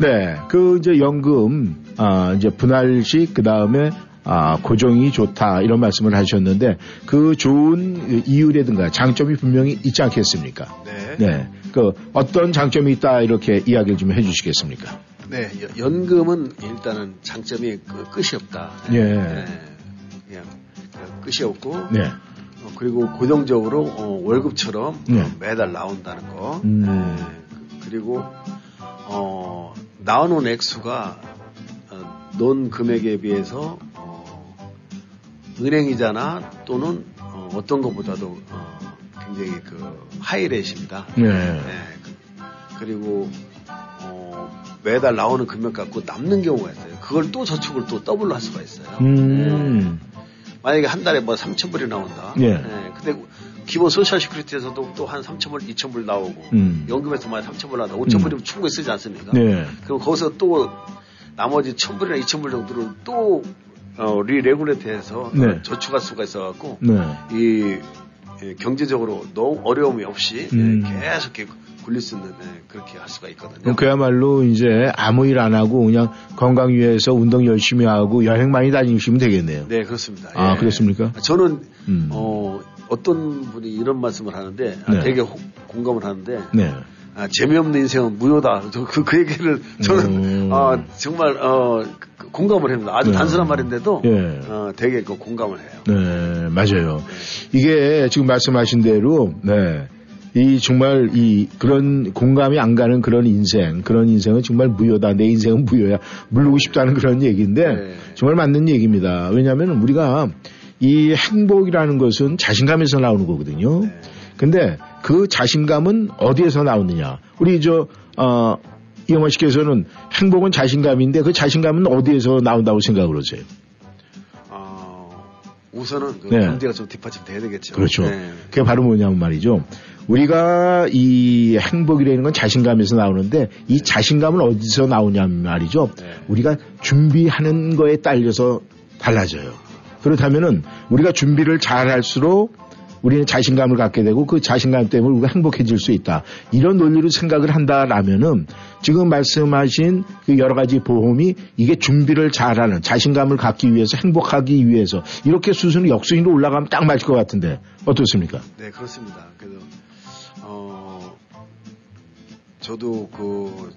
네, 그 이제 연금 아, 이제 분할식 그 다음에 아, 고정이 좋다 이런 말씀을 하셨는데 그 좋은 이유라든가 장점이 분명히 있지 않겠습니까? 네. 네, 그 어떤 장점이 있다 이렇게 이야기를 좀 해주시겠습니까? 네, 여- 연금은 일단은 장점이 그 끝이 없다. 예. 네, 그냥, 그냥 끝이 없고, 네, 어, 그리고 고정적으로 어, 월급처럼 네. 어, 매달 나온다는 거. 음. 네, 그- 그리고 어, 나오는 액수가 어, 논 금액에 비해서 어, 은행이자나 또는 어, 어떤 것보다도 어, 굉장히 그 하이레이십니다. 네, 그, 리고 어, 매달 나오는 금액 갖고 남는 경우가 있어요. 그걸 또 저축을 또 더블로 할 수가 있어요. 음, 네. 만약에 한 달에 뭐 3,000불이 나온다. 예. 근데 기본 Social Security에서도 또 한 3,000불, 2,000불 나오고 음. 연금에서 만약 3,000불 나온다. 5,000불이면 충분히 쓰지 않습니까? 네, 그럼 거기서 또 나머지 1,000불이나 2,000불 정도를 또 어, 리레구레이트해서 네. 저축할 수가 있어갖고 네, 이 예, 경제적으로 너무 어려움이 없이 예, 음. 계속 이렇게 굴릴 수 있는 예, 그렇게 할 수가 있거든요. 그야말로 이제 아무 일 안 하고 그냥 건강 위해서 운동 열심히 하고 여행 많이 다니시면 되겠네요. 네 그렇습니다. 아, 예. 그렇습니까? 저는 음. 어, 어떤 분이 이런 말씀을 하는데 아, 네. 되게 호- 공감을 하는데 네, 아, 재미없는 인생은 무효다. 저 그, 그 얘기를 저는 음. 아, 정말 어, 그- 공감을 합니다. 아주 네. 단순한 말인데도 예. 어, 되게 그 공감을 해요. 네, 맞아요. 이게 지금 말씀하신 대로, 네. 이 정말 이 그런 공감이 안 가는 그런 인생, 그런 인생은 정말 무효다. 내 인생은 무효야. 물르고 싶다는 그런 얘기인데 네. 정말 맞는 얘기입니다. 왜냐하면 우리가 이 행복이라는 것은 자신감에서 나오는 거거든요. 네. 근데 그 자신감은 어디에서 나오느냐? 우리 저 어, 이영원 씨께서는 행복은 자신감인데 그 자신감은 어디에서 나온다고 생각을 하세요? 어, 우선은 그 네. 경제가 좀 뒷받침 돼야 되겠죠. 그렇죠. 네. 그게 바로 뭐냐면 말이죠. 우리가 이 행복이라는 건 자신감에서 나오는데 이 자신감은 어디서 나오냐면 말이죠. 네. 우리가 준비하는 거에 딸려서 달라져요. 그렇다면은 우리가 준비를 잘 할수록 우리는 자신감을 갖게 되고 그 자신감 때문에 우리가 행복해질 수 있다. 이런 논리로 생각을 한다라면은 지금 말씀하신 그 여러 가지 보험이 이게 준비를 잘하는 자신감을 갖기 위해서 행복하기 위해서 이렇게 수순이 역순위로 올라가면 딱 맞을 것 같은데 어떻습니까? 네, 그렇습니다. 그래서 어 저도 그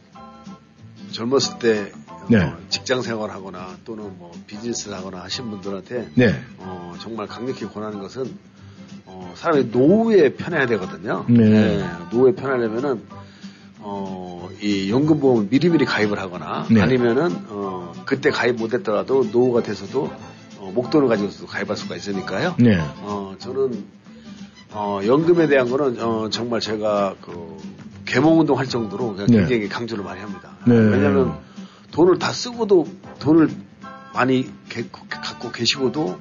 젊었을 때 네. 어, 직장 생활하거나 또는 뭐 비즈니스를 하거나 하신 분들한테 네. 어, 정말 강력히 권하는 것은 어, 사람이 노후에 편해야 되거든요. 네. 노후에 편하려면은 어, 이 연금보험을 미리미리 가입을 하거나 네. 아니면은 어, 그때 가입 못했더라도 노후가 돼서도 어, 어, 목돈을 가지고서 가입할 수가 있으니까요. 네. 어, 저는 어, 연금에 대한 거는 어, 정말 제가 그 개몽운동 할 정도로 네. 굉장히 강조를 많이 합니다. 네. 왜냐하면 돈을 다 쓰고도 돈을 많이 개- 갖고 계시고도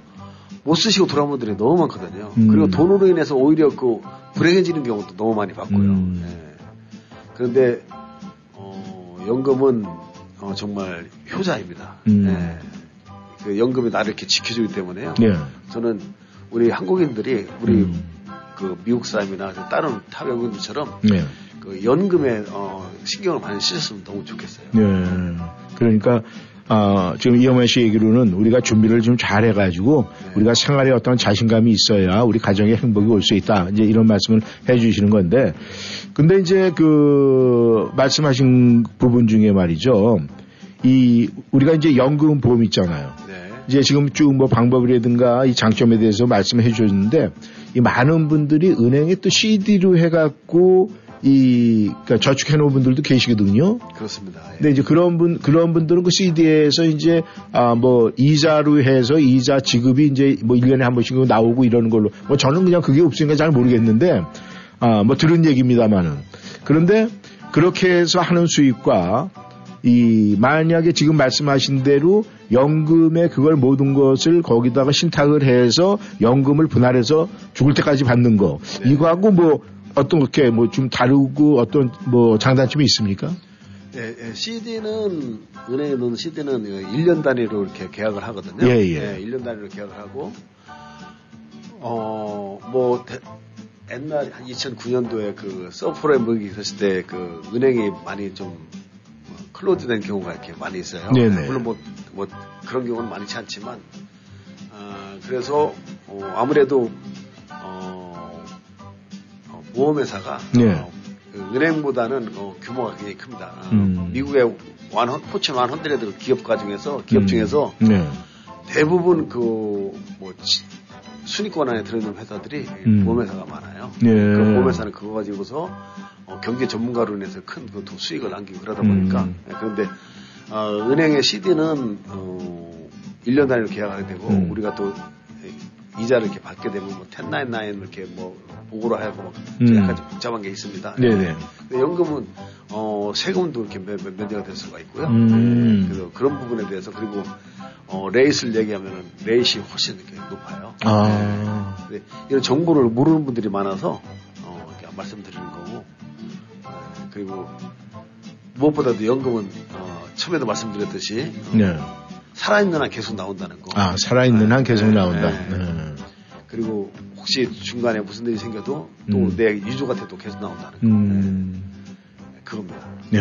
못 쓰시고 돌아온 분들이 너무 많거든요. 음. 그리고 돈으로 인해서 오히려 그 불행해지는 경우도 너무 많이 봤고요. 음. 예. 그런데 어, 연금은 어, 정말 효자입니다. 음. 예. 그 연금이 나를 이렇게 지켜주기 때문에요. 네. 저는 우리 한국인들이 우리 음. 그 미국 사람이나 다른 타 외국인들처럼 네. 그 연금에 어, 신경을 많이 쓰셨으면 너무 좋겠어요. 네. 그러니까 아, 지금 이영만 씨 얘기로는 우리가 준비를 좀 잘 해가지고 네. 우리가 생활에 어떤 자신감이 있어야 우리 가정에 행복이 올 수 있다. 이제 이런 말씀을 해주시는 건데, 근데 이제 그 말씀하신 부분 중에 말이죠. 이 우리가 이제 연금 보험 있잖아요. 네. 이제 지금 쭉 뭐 방법이라든가 이 장점에 대해서 말씀해 주셨는데 이 많은 분들이 은행에 또 CD로 해갖고 이 그러니까 저축해 놓은 분들도 계시거든요. 그렇습니다. 예. 근데 이제 그런 분 그런 분들은 그 CD에서 이제 아 뭐 이자로 해서 이자 지급이 이제 뭐 1년에 한 번씩 나오고 이러는 걸로 뭐 저는 그냥 그게 없으니까 잘 모르겠는데 아 뭐 들은 얘기입니다만은 그런데 그렇게 해서 하는 수익과 이 만약에 지금 말씀하신 대로 연금에 그걸 모든 것을 거기다가 신탁을 해서 연금을 분할해서 죽을 때까지 받는 거 이거하고 뭐 어떻게 뭐 좀 다르고 어떤 뭐 장단점이 있습니까? 예, 예, CD는 은행에 넣는 CD는 1년 단위로 이렇게 계약을 하거든요. 예, 예. 1년 단위로 계약을 하고 어뭐 옛날 한 2009년도에 그 subprime이 있었을 때 그 은행이 많이 좀 클로즈된 경우가 이렇게 많이 있어요. 네네. 물론 뭐, 뭐 그런 경우는 많지 않지만 어, 그래서 어, 아무래도 보험회사가 네. 어, 그 은행보다는 어, 규모가 굉장히 큽니다. 어, 음. 미국의 완 포춘 완 헌드레드 기업가 중에서 기업 음. 중에서 네. 대부분 그뭐 순위권 안에 들어있는 회사들이 음. 보험회사가 많아요. 네. 그 보험회사는 그거 가지고서 어, 경제 전문가로 인해서 큰 그 수익을 남기고 그러다 보니까 음. 예, 그런데 어, 은행의 CD는 어, 1년 단위로 계약하게 되고 음. 우리가 또 이자를 이렇게 받게 되면 뭐1099 이렇게 뭐 보고를 하고 막 음. 약간 좀 복잡한 게 있습니다. 네네. 근데 연금은 어, 세금도 이렇게 면- 면- 면제가 될 수가 있고요. 음. 예, 그래서 그런 부분에 대해서 그리고 어, rates를 얘기하면은 레이시 훨씬 이렇게 높아요. 아. 근데 이런 정보를 모르는 분들이 많아서 어, 이렇게 말씀드리는 거고 어, 그리고 무엇보다도 연금은 어, 처음에도 말씀드렸듯이 어, 네. 살아있는 한 계속 나온다는 거. 아, 살아있는 한 계속 네, 나온다. 네. 네. 그리고 혹시 중간에 무슨 일이 생겨도 또 음. 내 유족한테도 계속 나온다는 거. 음. 네, 그겁니다. 네.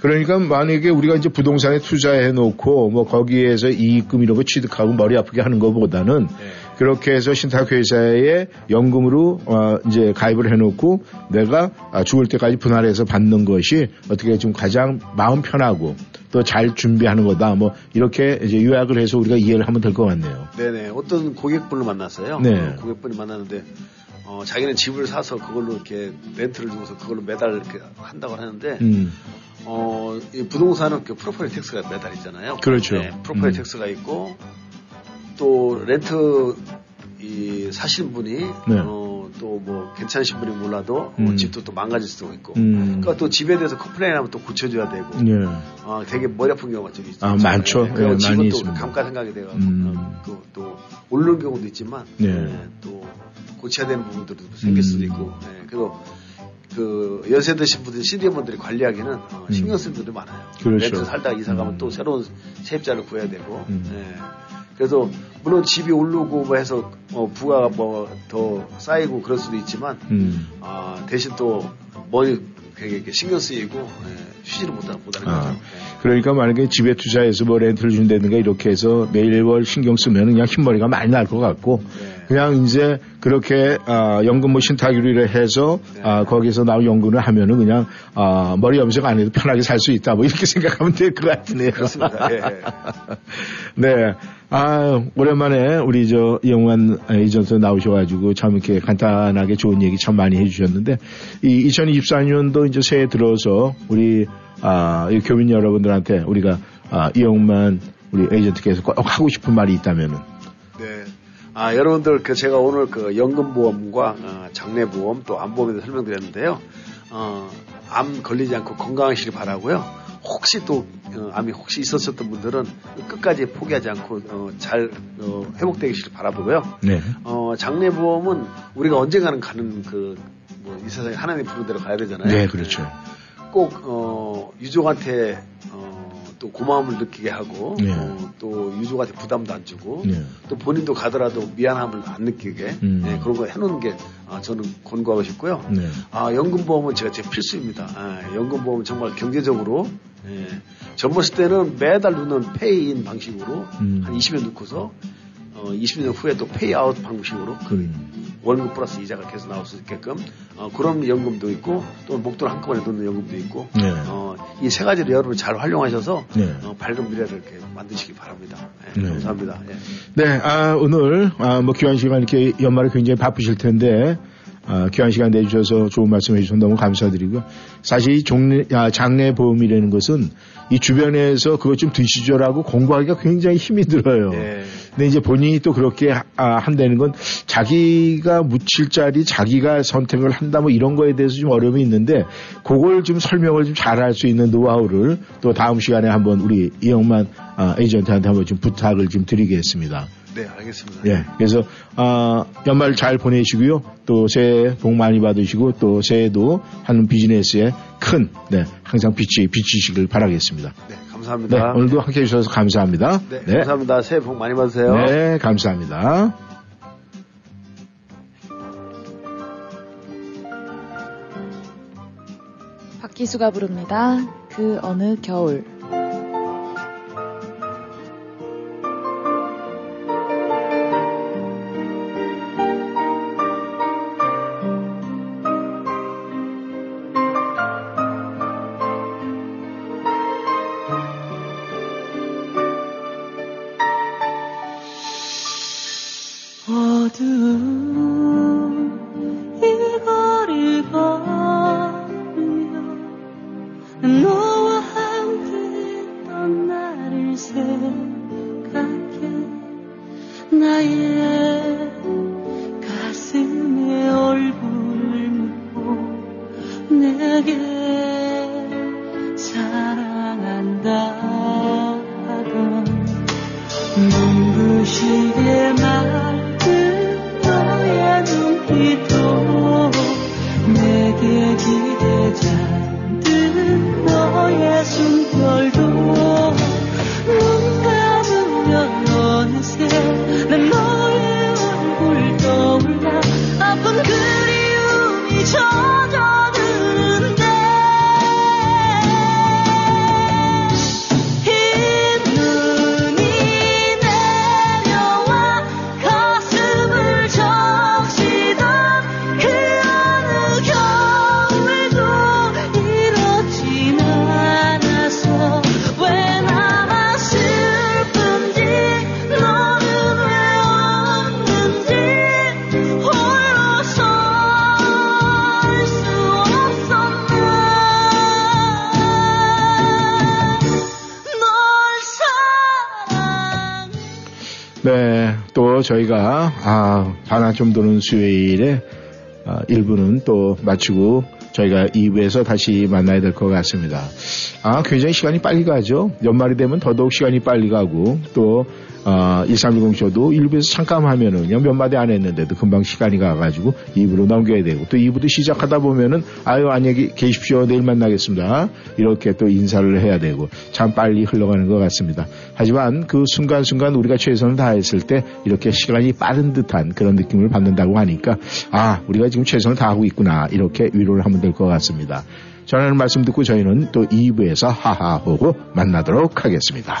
그러니까 만약에 우리가 이제 부동산에 투자해 놓고 뭐 거기에서 이익금 이런 거 취득하고 머리 아프게 하는 것보다는 네. 그렇게 해서 신탁회사에 연금으로 어 이제 가입을 해 놓고 내가 아, 죽을 때까지 분할해서 받는 것이 어떻게 좀 가장 마음 편하고 또 잘 준비하는 거다. 뭐 이렇게 이제 요약을 해서 우리가 이해를 하면 될 것 같네요. 네네. 어떤 고객분을 만났어요. 네. 어, 고객분이 만났는데, 어, 자기는 집을 사서 그걸로 이렇게 rent를 주고서 그걸로 매달 이렇게 한다고 하는데, 음. 어, 이 부동산은 그 property tax가 매달 있잖아요. 그렇죠. 네, 프로퍼티 음. tax가 있고, 또 렌트 이 사신 분이, 네. 어, 또 뭐 괜찮으신 분이 몰라도 뭐 음. 집도 또 망가질 수도 있고, 음. 그러니까 또 집에 대해서 complain하면 또 고쳐줘야 되고, 예. 아, 되게 머리 아픈 경우가 좀 있죠. 아, 많죠. 네, 그리고 네, 집은 또. 감가상각이 돼가지고 음. 어, 그또 오르는 경우도 있지만 네. 네, 또 고쳐야 되는 부분들도 생길 수도 음. 있고 네, 그리고 그 연세 드신 분들 시니어 분들이 관리하기는 어, 신경 쓸 부분들이 많아요. 음. 그렇죠. 렌트 살다가 이사 가면 음. 또 새로운 세입자를 구해야 되고 음. 네. 그래서 물론 집이 오르고 뭐 해서 어, 부가가 뭐 더 쌓이고 그럴 수도 있지만 음. 아, 대신 또 머리 되게 신경 쓰이고 예, 쉬지를 못하, 못하는 아. 거죠. 예. 그러니까 만약에 집에 투자해서 뭐 렌트를 준다든가 이렇게 해서 매일월 신경 쓰면 그냥 흰머리가 많이 날 것 같고 네. 그냥 이제 그렇게 아, 연금 뭐 신탁으로 해서 네. 아, 거기서 나온 연금을 하면은 그냥 아, 머리 염색 안 해도 편하게 살 수 있다 뭐 이렇게 생각하면 될 것 같으네요. 그렇습니다. 예. 네. 아, 오랜만에 우리 저 이영환 에이전트 나오셔가지고 참 이렇게 간단하게 좋은 얘기 참 많이 해주셨는데 이 2024년도 이제 새해 들어서 우리 아, 이 교민 여러분들한테 우리가 아, 이영만 우리 에이전트께서 꼭 하고 싶은 말이 있다면은 아, 여러분들 그 제가 오늘 그 연금보험과 어, 장례보험 또 암보험에 설명드렸는데요. 어, 암 걸리지 않고 건강하시길 바라고요. 혹시 또 어, 암이 혹시 있었었던 분들은 끝까지 포기하지 않고 어, 잘 어, 회복되기를 바라보고요. 네. 어, 장례 보험은 우리가 언젠가는 가는 그 뭐 이 세상에 하나님 부른 대로 가야 되잖아요. 네, 그렇죠. 꼭 어, 유족한테 어, 또 고마움을 느끼게 하고 네. 어, 또 유족한테 부담도 안 주고 네. 또 본인도 가더라도 미안함을 안 느끼게 음. 네, 그런 거 해놓는 게 아, 저는 권고하고 싶고요. 네. 아, 연금보험은 제가 제 필수입니다. 아, 연금보험은 정말 경제적으로 예, 젊었을 때는 매달 넣는 pay-in 방식으로 음. 한 20년 넣고서 어, 20년 후에 또 payout 방식으로 그, 월급 플러스 이자가 계속 나올 수 있게끔 어, 그런 연금도 있고 또 목돈 한꺼번에 넣는 연금도 있고 네. 어, 이 세 가지를 여러분 잘 활용하셔서 네. 어, 밝은 미래를 이렇게 만드시기 바랍니다. 예, 네. 감사합니다. 예. 네, 아, 오늘, 아, 뭐, 귀한 시간 이렇게 연말에 굉장히 바쁘실 텐데, 아, 귀한 시간 내주셔서 좋은 말씀 해주셔서 너무 감사드리고요. 사실 이 종례, 아, 장례보험이라는 것은 이 주변에서 그것 좀 드시죠라고 공부하기가 굉장히 힘이 들어요. 예. 근데 이제 본인이 또 그렇게 아, 한다는 건 자기가 묻힐 자리 자기가 선택을 한다 뭐 이런 거에 대해서 좀 어려움이 있는데 그걸 좀 설명을 좀 잘할 수 있는 노하우를 또 다음 시간에 한번 우리 이영만 아, 에이전트한테 한번 좀 부탁을 좀 드리겠습니다. 네, 알겠습니다. 예. 그래서 아, 연말 잘 보내시고요. 또 새해 복 많이 받으시고 또 새해도 하는 비즈니스에 큰 네, 항상 빛이 비치시길 바라겠습니다. 네, 네, 감사합니다. 오늘도 함께 해 주셔서 감사합니다. 네, 감사합니다. 새해 복 많이 받으세요. 네, 감사합니다. 박기수가 부릅니다. 그 어느 겨울. 저희가 아, 반환 좀 도는 수요일에 아, 1부는 또 마치고 저희가 2부에서 다시 만나야 될 것 같습니다. 아, 굉장히 시간이 빨리 가죠. 연말이 되면 더더욱 시간이 빨리 가고 또 어, 1310 쇼도 1부에서 잠깐 하면은 그냥 몇 마디 안 했는데도 금방 시간이 가가지고 2부로 넘겨야 되고 또 2부도 시작하다 보면은 아유 안녕히 계십시오 내일 만나겠습니다 이렇게 또 인사를 해야 되고 참 빨리 흘러가는 것 같습니다. 하지만 그 순간순간 우리가 최선을 다했을 때 이렇게 시간이 빠른 듯한 그런 느낌을 받는다고 하니까 아 우리가 지금 최선을 다하고 있구나 이렇게 위로를 하면 될 것 같습니다. 전하는 말씀 듣고 저희는 또 2부에서 하하호고 만나도록 하겠습니다.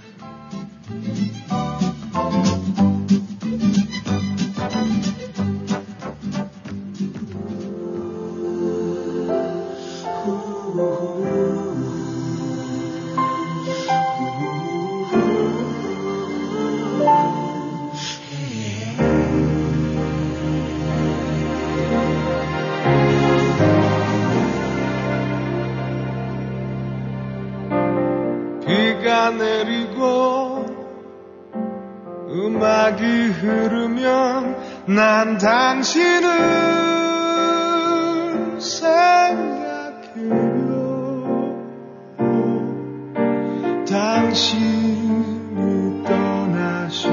난 당신을 생각해요. 당신이 떠나시던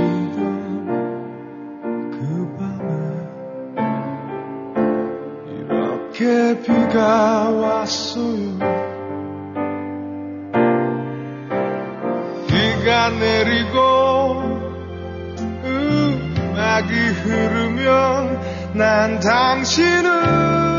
그 밤에 이렇게 비가 왔어요. 비가 내리고 음악이 흐르면 난 당신을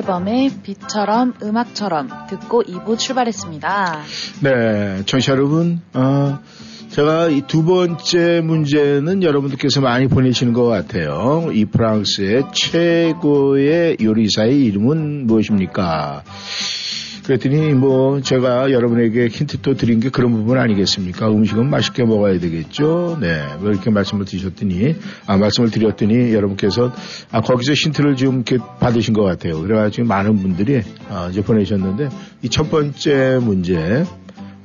임재범의 빛처럼 음악처럼 듣고 2부 출발했습니다. 네, 청취자 여러분, 어, 제가 이 두 번째 문제는 여러분들께서 많이 보내시는 것 같아요. 이 프랑스의 최고의 요리사의 이름은 무엇입니까? 그랬더니 뭐 제가 여러분에게 힌트 또 드린 게 그런 부분 아니겠습니까? 음식은 맛있게 먹어야 되겠죠. 네, 왜 이렇게 말씀을 드렸더니 아 말씀을 드렸더니 여러분께서 아 거기서 힌트를 좀 이렇게 받으신 것 같아요. 그래가지고 많은 분들이 아, 이제 보내셨는데 이 첫 번째 문제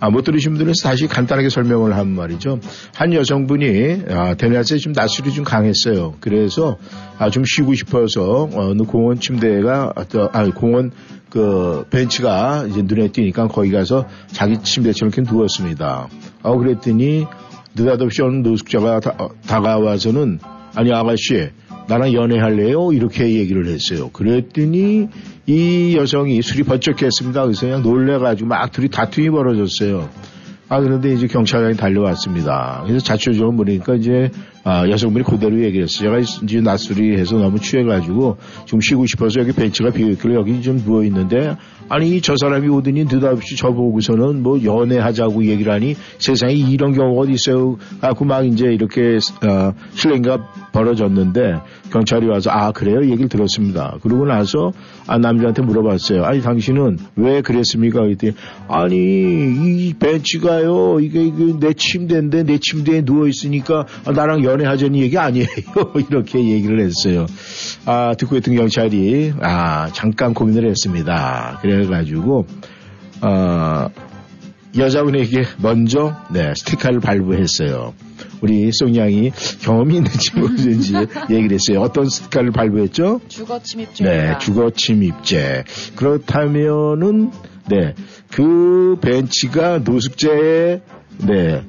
아, 못 들으신 분들은 다시 간단하게 설명을 하면 말이죠. 한 여성분이 아, 대낮에 좀 낮술이 좀 강했어요. 그래서 아, 좀 쉬고 싶어서 어느 공원 침대가 아, 공원 그 벤치가 이제 눈에 띄니까 거기 가서 자기 침대처럼 이렇게 누웠습니다. 아, 그랬더니 느닷없이 어느 노숙자가 다, 어, 다가와서는 아니 아가씨 나랑 연애할래요? 이렇게 얘기를 했어요. 그랬더니 이 여성이 술이 번쩍 했습니다. 그래서 그냥 놀래가지고 막 둘이 다툼이 벌어졌어요. 아, 그런데 이제 경찰관이 달려왔습니다. 그래서 자초적으로 보니까 이제, 아, 여성분이 그대로 얘기를 했어요. 제가 이제 낮술이 해서 너무 취해가지고 좀 쉬고 싶어서 여기 벤치가 비어있길래 여기 좀 누워있는데, 아니, 저 사람이 오더니 느닷없이 저보고서는 뭐 연애하자고 얘기를 하니 세상에 이런 경우가 어디 있어요. 갖고 막 이제 이렇게, 어, 실례가 벌어졌는데 경찰이 와서 아, 그래요? 얘기를 들었습니다. 그러고 나서 아, 남자한테 물어봤어요. 아니, 당신은 왜 그랬습니까? 그랬더니 아니, 이 벤치가요, 이게, 이게 내 침대인데 내 침대에 누워 있으니까 아, 나랑 연 애하자는 얘기 아니에요. 이렇게 얘기를 했어요. 아, 듣고 있던 경찰이 아, 잠깐 고민을 했습니다. 그래가지고, 어, 여자분에게 먼저 네, 스티커를 발부했어요. 우리 송양이 경험이 있는지 모르는지 얘기를 했어요. 어떤 스티커를 발부했죠? 주거 침입죄입니다. 네, 주거 침입죄. 그렇다면은 네, 그 벤치가 노숙자의 네,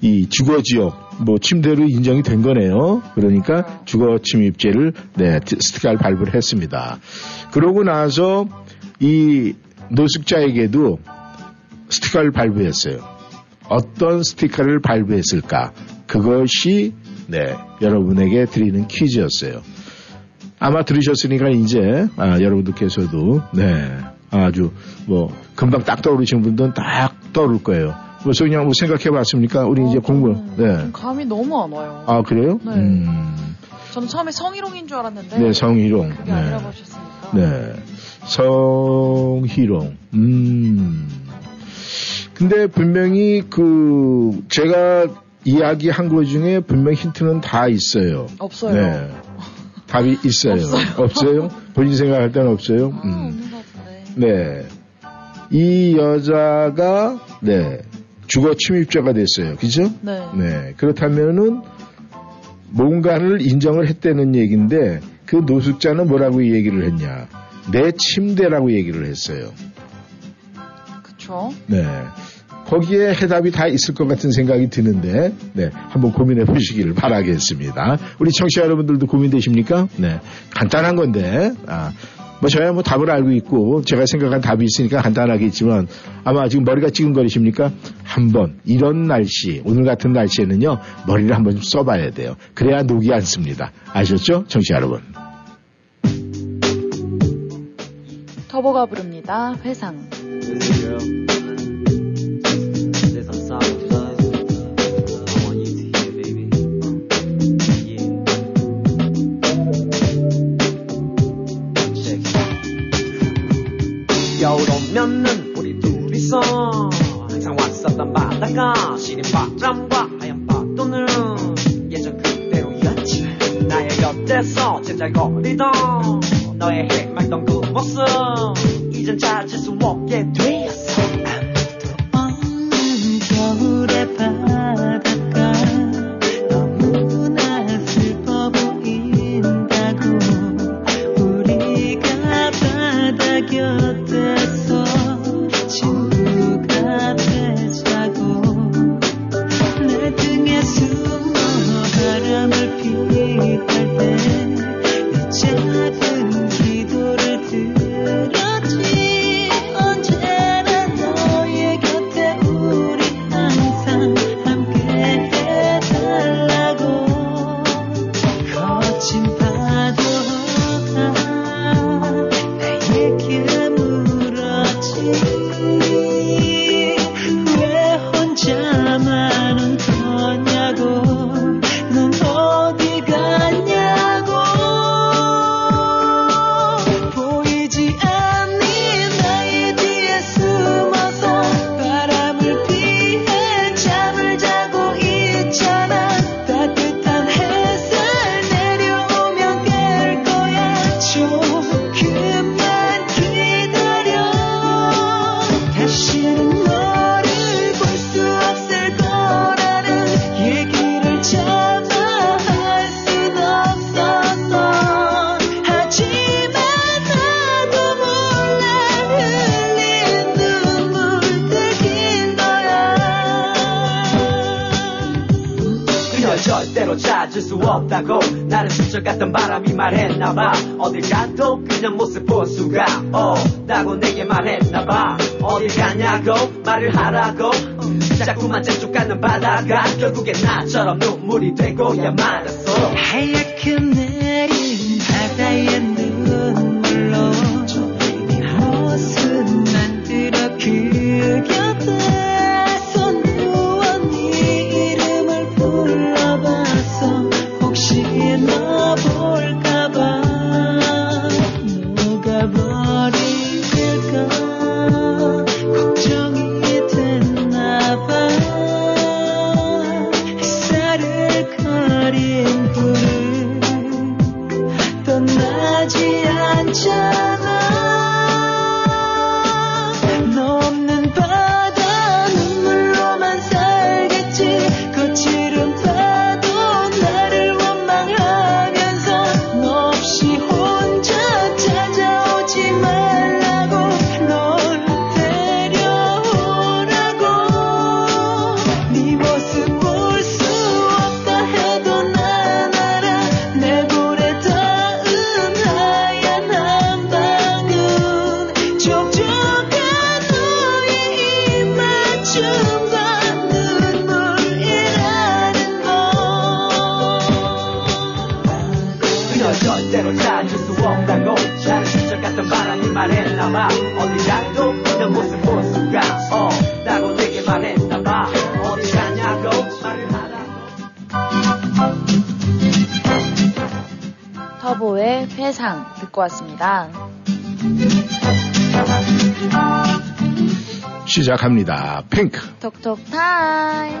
이 주거 지역 뭐 침대로 인정이 된 거네요. 그러니까 주거 침입죄를 네, 스티커를 발부를 했습니다. 그러고 나서 이 노숙자에게도 스티커를 발부했어요. 어떤 스티커를 발부했을까? 그것이 네, 여러분에게 드리는 퀴즈였어요. 아마 들으셨으니까 이제 아, 여러분들께서도 네, 아주 뭐 금방 딱 떠오르시는 분들은 딱 떠오를 거예요. 뭐 그냥 뭐 생각해 봤습니까? 우리 이제 공부. 네. 좀 감이 너무 안 와요. 아, 그래요? 네. 음. 저는 처음에 성희롱인 줄 알았는데. 네, 성희롱. 그게 네. 아니라고 하셨으니까. 네. 성희롱. 음. 근데 분명히 그 제가 이야기한 것 중에 분명 힌트는 다 있어요. 없어요. 네. 답이 있어요. 없어요. 본인 생각할 때는 없어요. 아, 음. 없는 것 같은데. 네. 이 여자가 네. 주거 침입자가 됐어요. 그죠? 네. 네. 그렇다면은 뭔가를 인정을 했다는 얘기인데 그 노숙자는 뭐라고 얘기를 했냐? 내 침대라고 얘기를 했어요. 그쵸. 네. 거기에 해답이 다 있을 것 같은 생각이 드는데, 네. 한번 고민해 보시기를 바라겠습니다. 우리 청취자 여러분들도 고민되십니까? 네. 간단한 건데, 아, 뭐 저야 뭐 답을 알고 있고 제가 생각한 답이 있으니까 간단하게 있지만 아마 지금 머리가 찌근거리십니까? 한번 이런 날씨 오늘 같은 날씨에는요 머리를 한번 좀 써봐야 돼요. 그래야 녹이 않습니다. 아셨죠? 청취자 여러분. 터보가 부릅니다. 회상. There's 오면은 우리 둘이서 항상 왔었던 바다가 시린 바람과 하얀 파도는 예전 그대로였지. 나의 곁에서 제잘거리던 너의 해맑던 그 모습 이젠 찾을 수 없게 되 말했나봐. 어딜 가도 그냥 모습 볼 수가 없다고 내게 말했나봐. 어딜 가냐고 말을 하라고. 자꾸만 재촉하는 바다가 결국엔 나처럼 눈물이 되고야 말았어. 하얗게 내린 바다의 눈물로 네 모습 만들어 그곁 왔습니다. 시작합니다. 핑크. 톡톡 타임.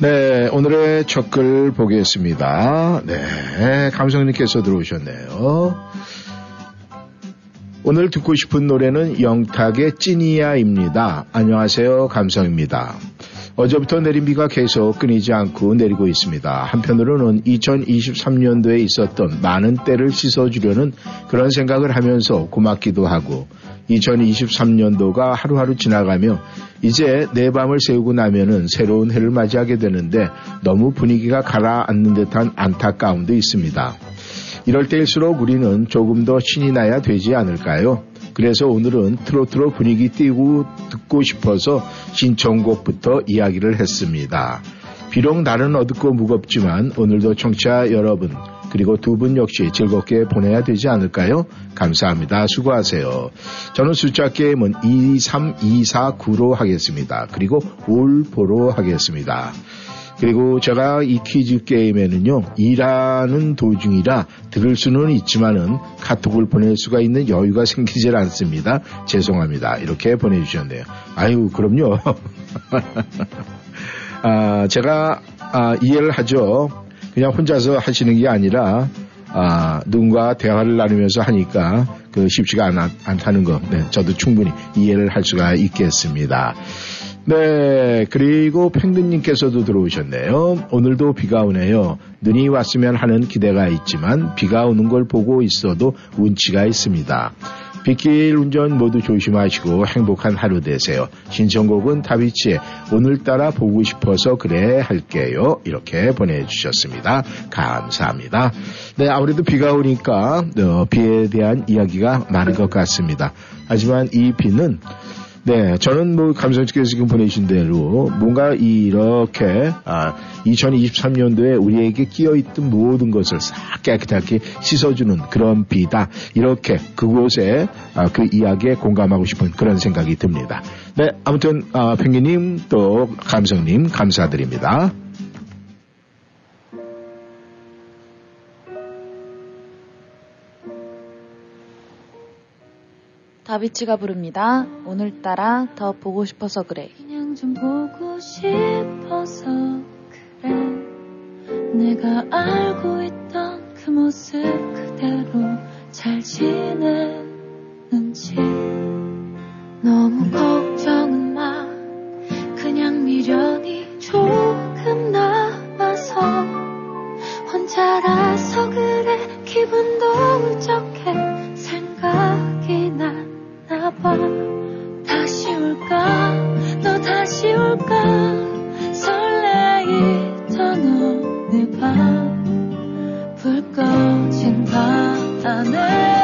네, 오늘의 첫 글 보겠습니다. 네, 감성님께서 들어오셨네요. 오늘 듣고 싶은 노래는 영탁의 찐이야입니다. 안녕하세요, 감성입니다. 어제부터 내린 비가 계속 끊이지 않고 내리고 있습니다. 한편으로는 2023년도에 있었던 많은 때를 씻어주려는 그런 생각을 하면서 고맙기도 하고 2023년도가 하루하루 지나가며 이제 내 밤을 세우고 나면은 새로운 해를 맞이하게 되는데 너무 분위기가 가라앉는 듯한 안타까움도 있습니다. 이럴 때일수록 우리는 조금 더 신이 나야 되지 않을까요? 그래서 오늘은 트로트로 분위기 띄고 듣고 싶어서 신청곡부터 이야기를 했습니다. 비록 날은 어둡고 무겁지만 오늘도 청취자 여러분 그리고 두 분 역시 즐겁게 보내야 되지 않을까요? 감사합니다. 수고하세요. 저는 숫자 게임은 23249로 하겠습니다. 그리고 올보로 하겠습니다. 그리고 제가 이 퀴즈 게임에는요, 일하는 도중이라 들을 수는 있지만은 카톡을 보낼 수가 있는 여유가 생기질 않습니다. 죄송합니다. 이렇게 보내주셨네요. 아유, 그럼요. 아, 제가, 아, 이해를 하죠. 그냥 혼자서 하시는 게 아니라, 아, 누군가 대화를 나누면서 하니까 그 쉽지가 않, 않다는 거, 네, 저도 충분히 이해를 할 수가 있겠습니다. 네, 그리고 펭귄님께서도 들어오셨네요. 오늘도 비가 오네요. 눈이 왔으면 하는 기대가 있지만 비가 오는 걸 보고 있어도 운치가 있습니다. 빗길 운전 모두 조심하시고 행복한 하루 되세요. 신청곡은 다비치의 오늘따라 보고 싶어서 그래 할게요. 이렇게 보내주셨습니다. 감사합니다. 네, 아무래도 비가 오니까 어, 비에 대한 이야기가 많은 것 같습니다. 하지만 이 비는 네, 저는 뭐 감성님께서 지금 보내신 대로 뭔가 이렇게 아, 2023년도에 우리에게 끼어있던 모든 것을 싹 깨끗하게 씻어주는 그런 비다. 이렇게 그곳에 아, 그 이야기에 공감하고 싶은 그런 생각이 듭니다. 네, 아무튼 아, 펭귄님 또 감성님 감사드립니다. 다비치가 부릅니다. 오늘따라 더 보고 싶어서 그래. 그냥 좀 보고 싶어서 그래. 내가 알고 있던 그 모습 그대로 잘 지내는지. 너무 걱정은 마. 그냥 미련이 조금 남아서 혼자라서 그래. 기분도 울적해. 생각이 나 봐. 다시 올까 너 다시 올까 설레이던 오늘 밤불 꺼진 바다네.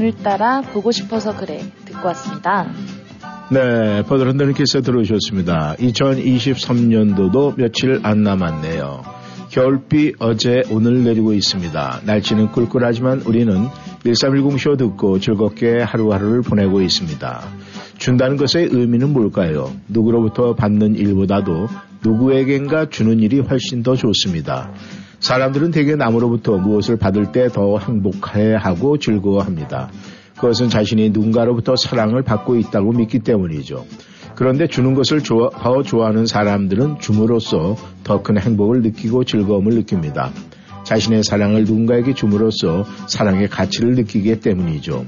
오늘따라 보고 싶어서 그래 듣고 왔습니다. 네, 버드런더님께서 들어오셨습니다. 2023년도도 며칠 안 남았네요. 겨울비 어제 오늘 내리고 있습니다. 날씨는 꿀꿀하지만 우리는 1310쇼 듣고 즐겁게 하루하루를 보내고 있습니다. 준다는 것의 의미는 뭘까요? 누구로부터 받는 일보다도 누구에겐가 주는 일이 훨씬 더 좋습니다. 사람들은 대개 남으로부터 무엇을 받을 때 더 행복해하고 즐거워합니다. 그것은 자신이 누군가로부터 사랑을 받고 있다고 믿기 때문이죠. 그런데 주는 것을 좋아- 더 좋아하는 사람들은 줌으로써 더 큰 행복을 느끼고 즐거움을 느낍니다. 자신의 사랑을 누군가에게 줌으로써 사랑의 가치를 느끼기 때문이죠.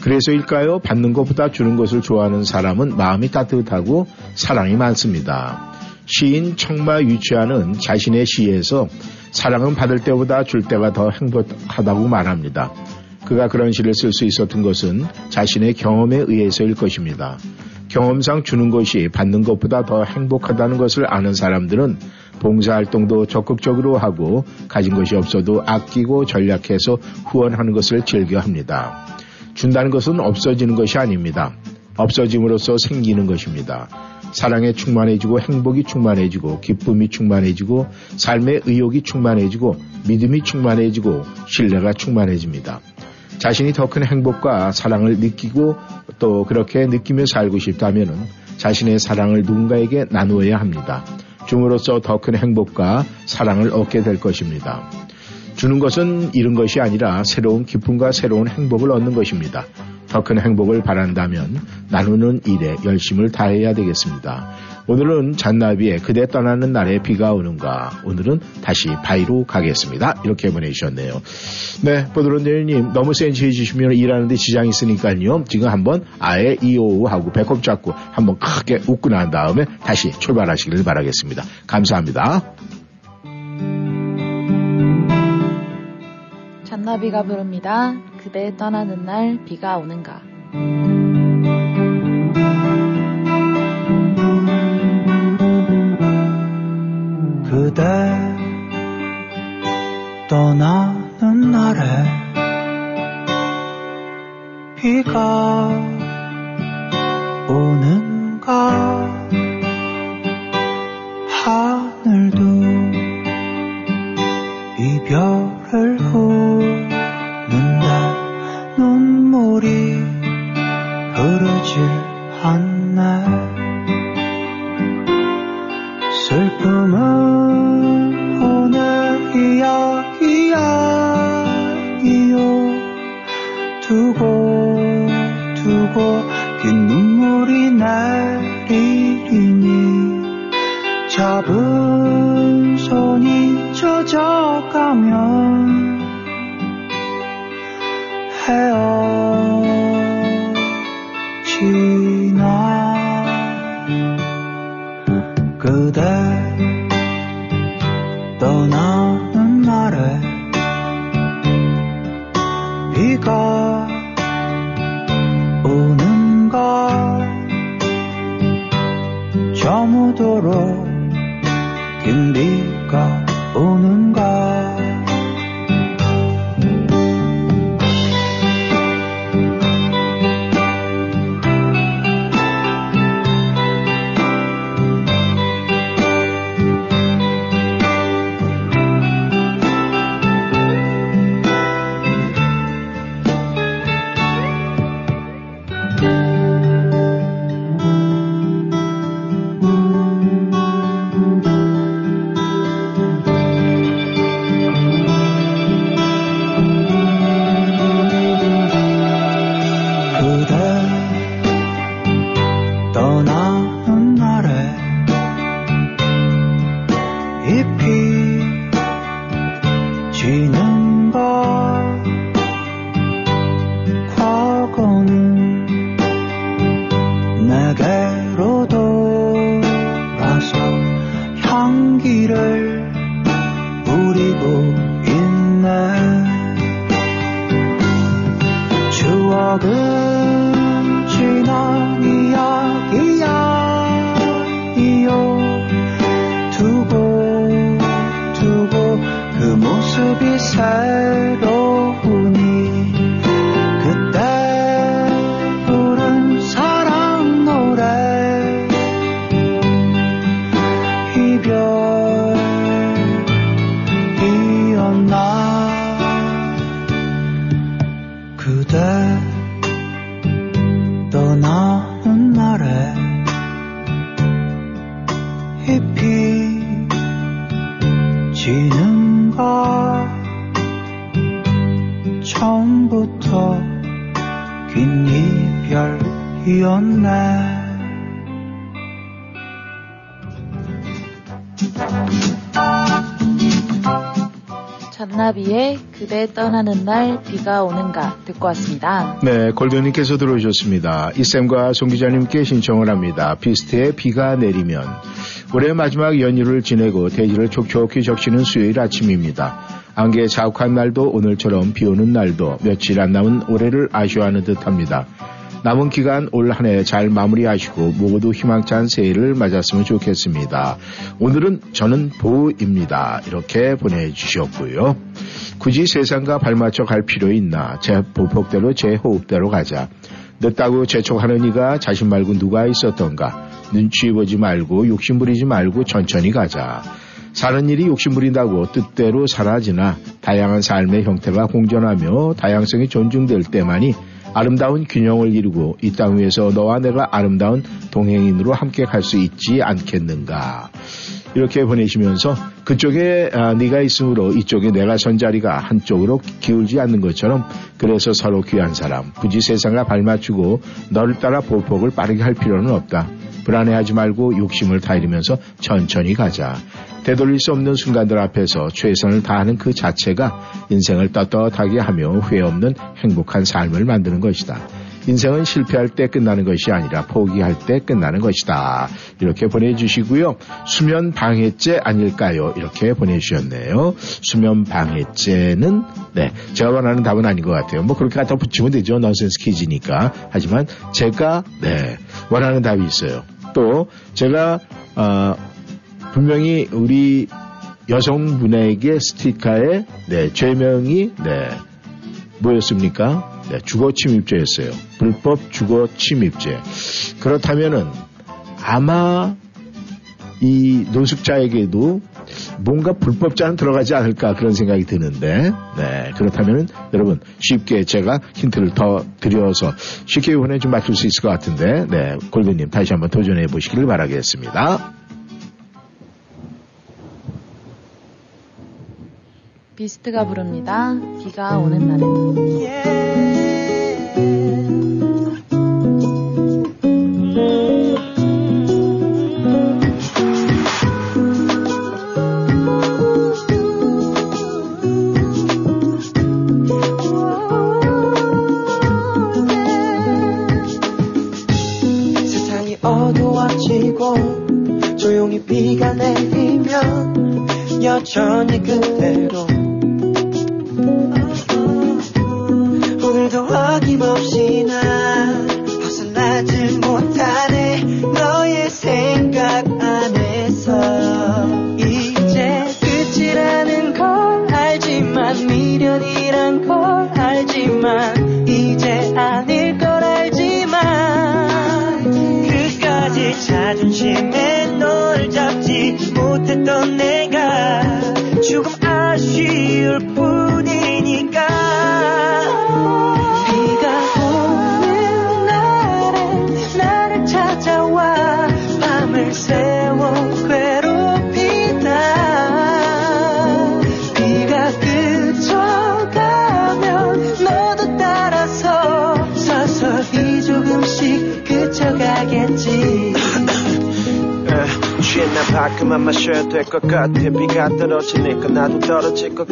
그래서일까요? 받는 것보다 주는 것을 좋아하는 사람은 마음이 따뜻하고 사랑이 많습니다. 시인 청마 유치아는 자신의 시에서 사랑은 받을 때보다 줄 때가 더 행복하다고 말합니다. 그가 그런 시를 쓸 수 있었던 것은 자신의 경험에 의해서일 것입니다. 경험상 주는 것이 받는 것보다 더 행복하다는 것을 아는 사람들은 봉사활동도 적극적으로 하고 가진 것이 없어도 아끼고 전략해서 후원하는 것을 즐겨 합니다. 준다는 것은 없어지는 것이 아닙니다. 없어짐으로써 생기는 것입니다. 사랑에 충만해지고 행복이 충만해지고 기쁨이 충만해지고 삶의 의욕이 충만해지고 믿음이 충만해지고 신뢰가 충만해집니다. 자신이 더 큰 행복과 사랑을 느끼고 또 그렇게 느끼며 살고 싶다면 자신의 사랑을 누군가에게 나누어야 합니다. 줌으로써 더 큰 행복과 사랑을 얻게 될 것입니다. 주는 것은 잃은 것이 아니라 새로운 기쁨과 새로운 행복을 얻는 것입니다. 더 큰 행복을 바란다면 나누는 일에 열심을 다해야 되겠습니다. 오늘은 잔나비의 그대 떠나는 날에 비가 오는가. 오늘은 다시 바위로 가겠습니다. 이렇게 보내주셨네요. 네, 보드론데님 너무 센치해 주시면 일하는데 지장이 있으니까요. 지금 한번 아예 이오우 하고 배꼽 잡고 한번 크게 웃고 난 다음에 다시 출발하시길 바라겠습니다. 감사합니다. 잔나비가 부릅니다. 그대 떠나는 날 비가 오는가. 그대 떠나는 날에 비가 오는가 추 떠나는 날 비가 오는가 듣고 왔습니다. 네, 골드님께서 들어오셨습니다. 이쌤과 송 기자님께 신청을 합니다. 비스트의 비가 내리면 올해 마지막 연휴를 지내고 대지를 촉촉히 적시는 수요일 아침입니다. 안개 자욱한 날도 오늘처럼 비 오는 날도 며칠 안 남은 올해를 아쉬워하는 듯 합니다. 남은 기간 올 한 해 잘 마무리하시고 모두 희망찬 새해를 맞았으면 좋겠습니다. 오늘은 저는 보입니다. 이렇게 보내주셨고요. 굳이 세상과 발맞춰 갈 필요 있나? 제 보폭대로 제 호흡대로 가자. 늦다고 재촉하는 이가 자신 말고 누가 있었던가? 눈치 보지 말고 욕심 부리지 말고 천천히 가자. 사는 일이 욕심 부린다고 뜻대로 사라지나 다양한 삶의 형태가 공존하며 다양성이 존중될 때만이 아름다운 균형을 이루고 이 땅 위에서 너와 내가 아름다운 동행인으로 함께 갈 수 있지 않겠는가. 이렇게 보내시면서 그쪽에 아, 네가 있으므로 이쪽에 내가 선 자리가 한쪽으로 기울지 않는 것처럼 그래서 서로 귀한 사람 굳이 세상과 발맞추고 너를 따라 보폭을 빠르게 할 필요는 없다. 불안해하지 말고 욕심을 다이면서 천천히 가자. 되돌릴 수 없는 순간들 앞에서 최선을 다하는 그 자체가 인생을 떳떳하게 하며 후회 없는 행복한 삶을 만드는 것이다. 인생은 실패할 때 끝나는 것이 아니라 포기할 때 끝나는 것이다. 이렇게 보내주시고요. 수면 방해죄 아닐까요? 이렇게 보내주셨네요. 수면 방해죄는 네 제가 원하는 답은 아닌 것 같아요. 뭐 그렇게 갖다 붙이면 되죠. 넌센스 퀴즈니까. 하지만 제가 네 원하는 답이 있어요. 또 제가 어, 분명히 우리 여성분에게 스티커에 네, 죄명이 네, 뭐였습니까? 네, 주거 침입죄였어요. 불법 주거 침입죄. 그렇다면은 아마 이 노숙자에게도 뭔가 불법자는 들어가지 않을까 그런 생각이 드는데, 네, 그렇다면 여러분 쉽게 제가 힌트를 더 드려서 쉽게 이번에 좀 맞출 수 있을 것 같은데, 네, 골드님 다시 한번 도전해 보시기를 바라겠습니다. 비스트가 부릅니다. 비가 오는 날에는.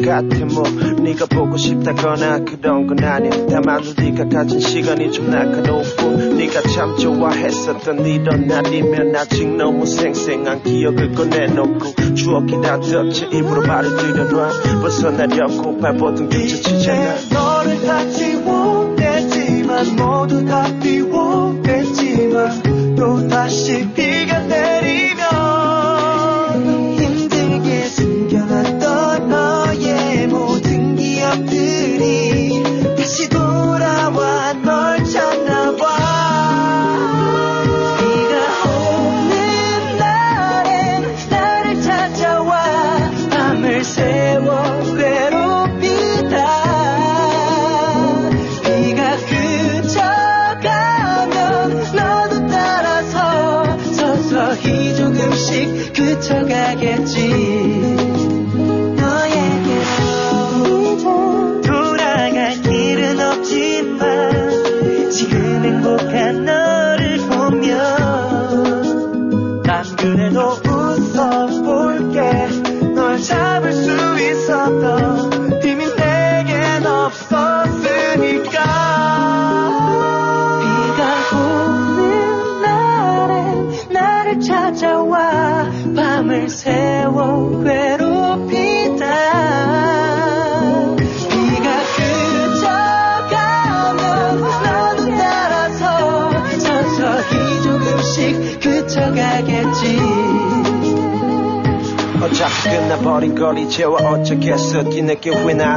같아 뭐. 네가 보고 싶다거나 그런 건 아니야 다만 우리가 가진 시간이 좀 날카롭고 네가 참 좋아했었던 이런 날이면 아직 너무 생생한 기억을 꺼내놓고 추억이 다 덮쳐 입으로 말을 들여놔. 벗어나려고 발버둥 뒤쳐치잖아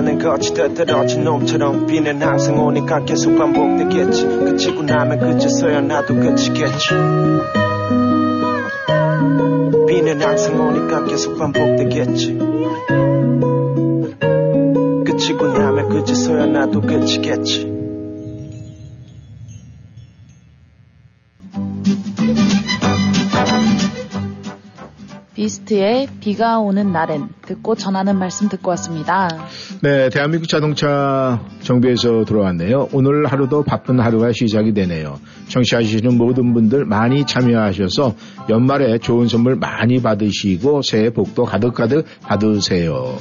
나는 거지 떨어진 놈처럼 비는 항상 오니까 계속 반복되겠지. 그치고 나면 그제서야 나도 그치겠지. 비는 항상 오니까 계속 반복되겠지. 그치고 나면 그제서야 나도 그치겠지 비스트의 비가 오는 날엔 듣고 전하는 말씀 듣고 왔습니다. 네, 대한민국 자동차 정비에서 들어왔네요. 오늘 하루도 바쁜 하루가 시작이 되네요. 청취하시는 모든 분들 많이 참여하셔서 연말에 좋은 선물 많이 받으시고 새해 복도 가득가득 받으세요.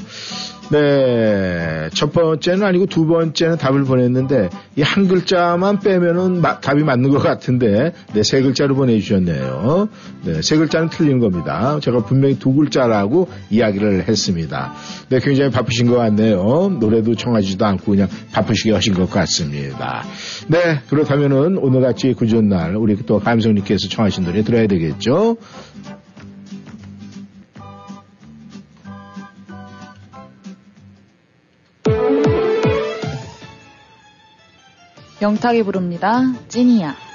네. 첫 번째는 아니고 두 번째는 답을 보냈는데 이 한 글자만 빼면은 마- 답이 맞는 것 같은데 네, 세 글자로 보내주셨네요. 네, 세 글자는 틀린 겁니다. 제가 분명히 두 글자라고 이야기를 했습니다. 네, 굉장히 바쁘신 것 같네요. 노래도 청하지도 않고 그냥 바쁘시게 하신 것 같습니다. 네, 그렇다면은 오늘같이 구전 날 우리 또 감성님께서 청하신 노래 들어야 되겠죠? 영탁이 부릅니다. 찐이야.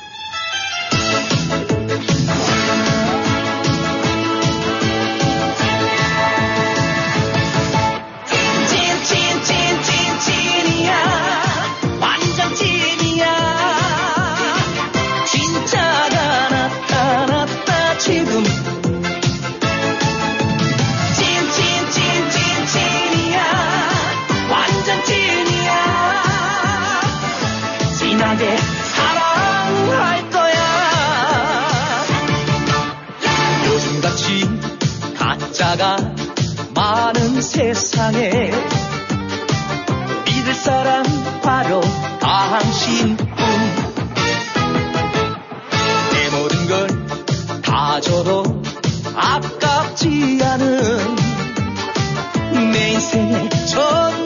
세상에 믿을 사람 바로 당신뿐. 내 모든 걸 다 줘도 아깝지 않은 내 인생의 전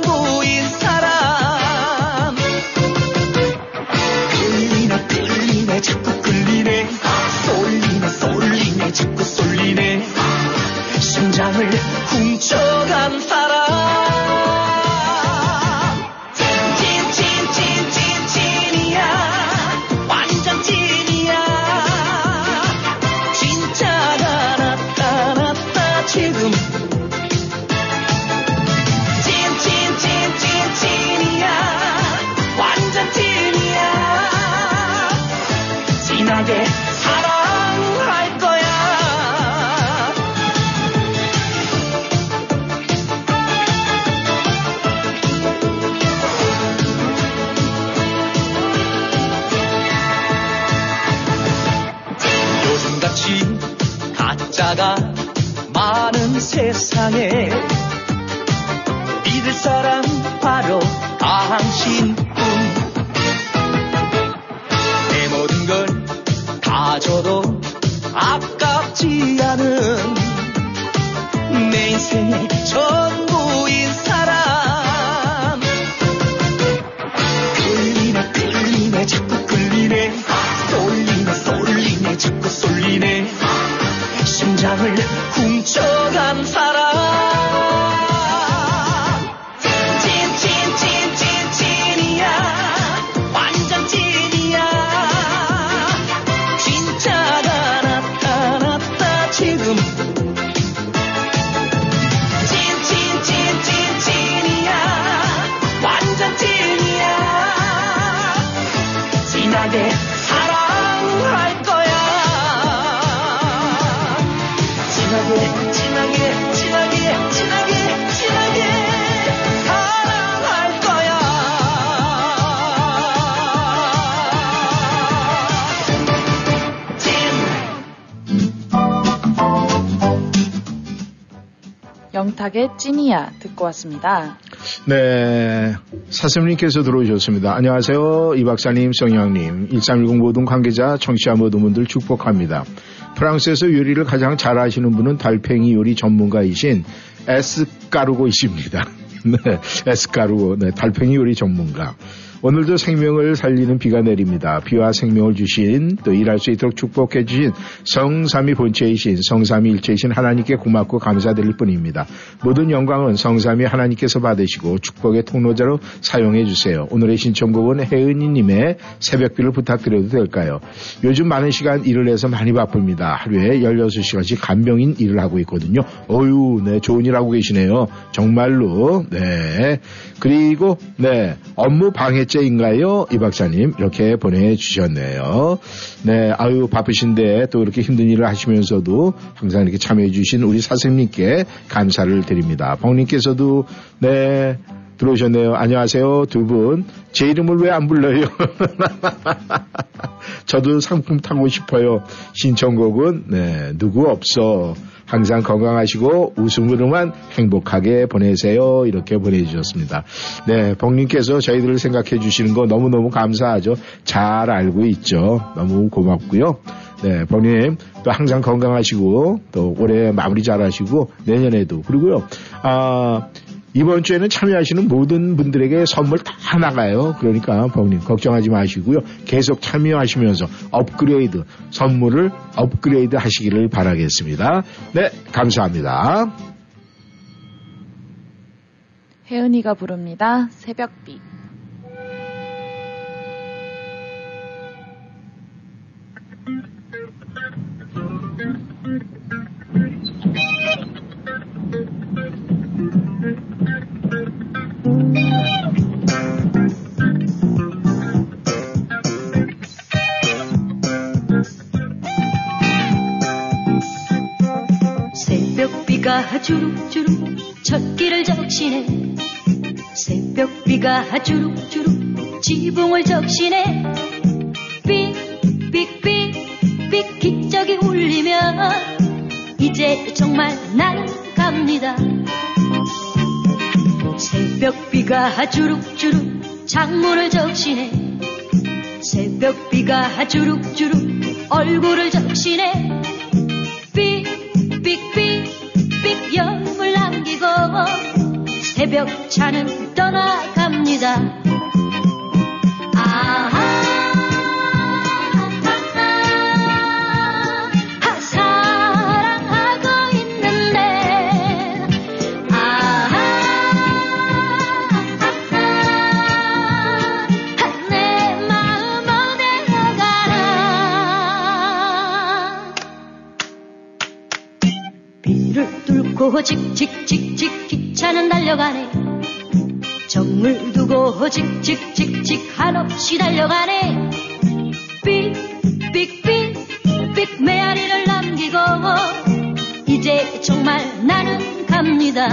심장을 훔쳐간 사람 영탁의 찐이야 듣고 왔습니다. 네. 사슴님께서 들어오셨습니다. 안녕하세요. 이 박사님, 성향님, 1310 모든 관계자, 청취자 모든 분들 축복합니다. 프랑스에서 요리를 가장 잘 하시는 분은 달팽이 요리 전문가이신 에스카루고이십니다. 네, 에스카루고, 네, 달팽이 요리 전문가. 오늘도 생명을 살리는 비가 내립니다. 비와 생명을 주신 또 일할 수 있도록 축복해 주신 성삼위 본체이신 성삼위 일체이신 하나님께 고맙고 감사드릴 뿐입니다. 모든 영광은 성삼위 하나님께서 받으시고 축복의 통로자로 사용해 주세요. 오늘의 신청곡은 혜은이님의 새벽비를 부탁드려도 될까요? 요즘 많은 시간 일을 해서 많이 바쁩니다. 하루에 16시간씩 간병인 일을 하고 있거든요. 어유, 네, 좋은 일 하고 계시네요. 정말로, 네. 그리고, 네, 업무 방해 번째인가요? 이 박사님 이렇게 보내주셨네요. 네, 아유 바쁘신데 또 이렇게 힘든 일을 하시면서도 항상 이렇게 참여해주신 우리 사생님께 감사를 드립니다. 벙님께서도 네 들어오셨네요. 안녕하세요 두 분. 제 이름을 왜 안 불러요? 저도 상품 타고 싶어요. 신청곡은 네 누구 없어. 항상 건강하시고 웃음으로만 행복하게 보내세요. 이렇게 보내주셨습니다. 네, 벙님께서 저희들을 생각해 주시는 거 너무너무 감사하죠. 잘 알고 있죠. 너무 고맙고요. 네, 벙님 또 항상 건강하시고 또 올해 마무리 잘 하시고 내년에도 그리고요. 아, 이번 주에는 참여하시는 모든 분들에게 선물 다 나가요. 그러니까 벙님 걱정하지 마시고요. 계속 참여하시면서 업그레이드 선물을 업그레이드 하시기를 바라겠습니다. 네, 감사합니다. 혜은이가 부릅니다. 새벽비. 비가 주룩주룩 첫길을 적시네. 새벽 비가 주룩주룩 지붕을 적시네. 삑삑삑삑 기적이 울리며 이제 정말 나는 갑니다. 새벽 비가 주룩주룩 창문을 적시네. 새벽 비가 주룩주룩 얼굴을 적시네 새벽 차는 떠나갑니다. 기차는 달려가네. 정을 두고 직직직직 한없이 달려가네. 삑삑삑삑 메아리를 남기고 이제 정말 나는 갑니다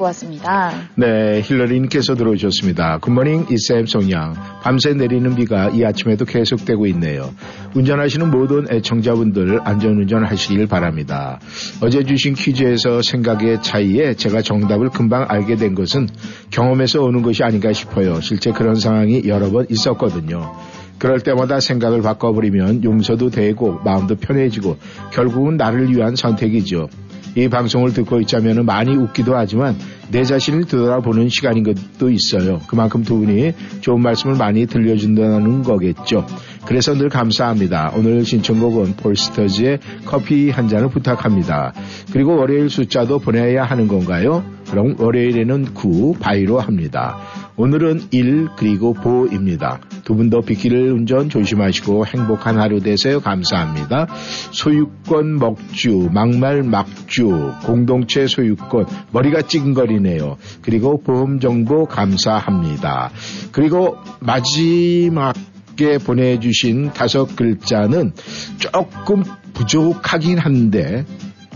듣고 왔습니다. 네, 힐러리님께서 들어오셨습니다. 굿모닝 이쌤 송양. 밤새 내리는 비가 이 아침에도 계속되고 있네요. 운전하시는 모든 애청자분들 안전운전 하시길 바랍니다. 어제 주신 퀴즈에서 생각의 차이에 제가 정답을 금방 알게 된 것은 경험에서 오는 것이 아닌가 싶어요. 실제 그런 상황이 여러 번 있었거든요. 그럴 때마다 생각을 바꿔버리면 용서도 되고 마음도 편해지고 결국은 나를 위한 선택이죠. 이 방송을 듣고 있자면 많이 웃기도 하지만 내 자신을 되돌아보는 시간인 것도 있어요. 그만큼 두 분이 좋은 말씀을 많이 들려준다는 거겠죠. 그래서 늘 감사합니다. 오늘 신청곡은 폴스터즈의 커피 한 잔을 부탁합니다. 그리고 월요일 숫자도 보내야 하는 건가요? 그럼 월요일에는 9, 바이로 합니다. 오늘은 1 그리고 보입니다. 두 분도 빗길 운전 조심하시고 행복한 하루 되세요. 감사합니다. 소유권 먹주, 막말 막주, 공동체 소유권, 머리가 찡거리네요. 그리고 보험 정보 감사합니다. 그리고 마지막 분께 보내주신 다섯 글자는 조금 부족하긴 한데,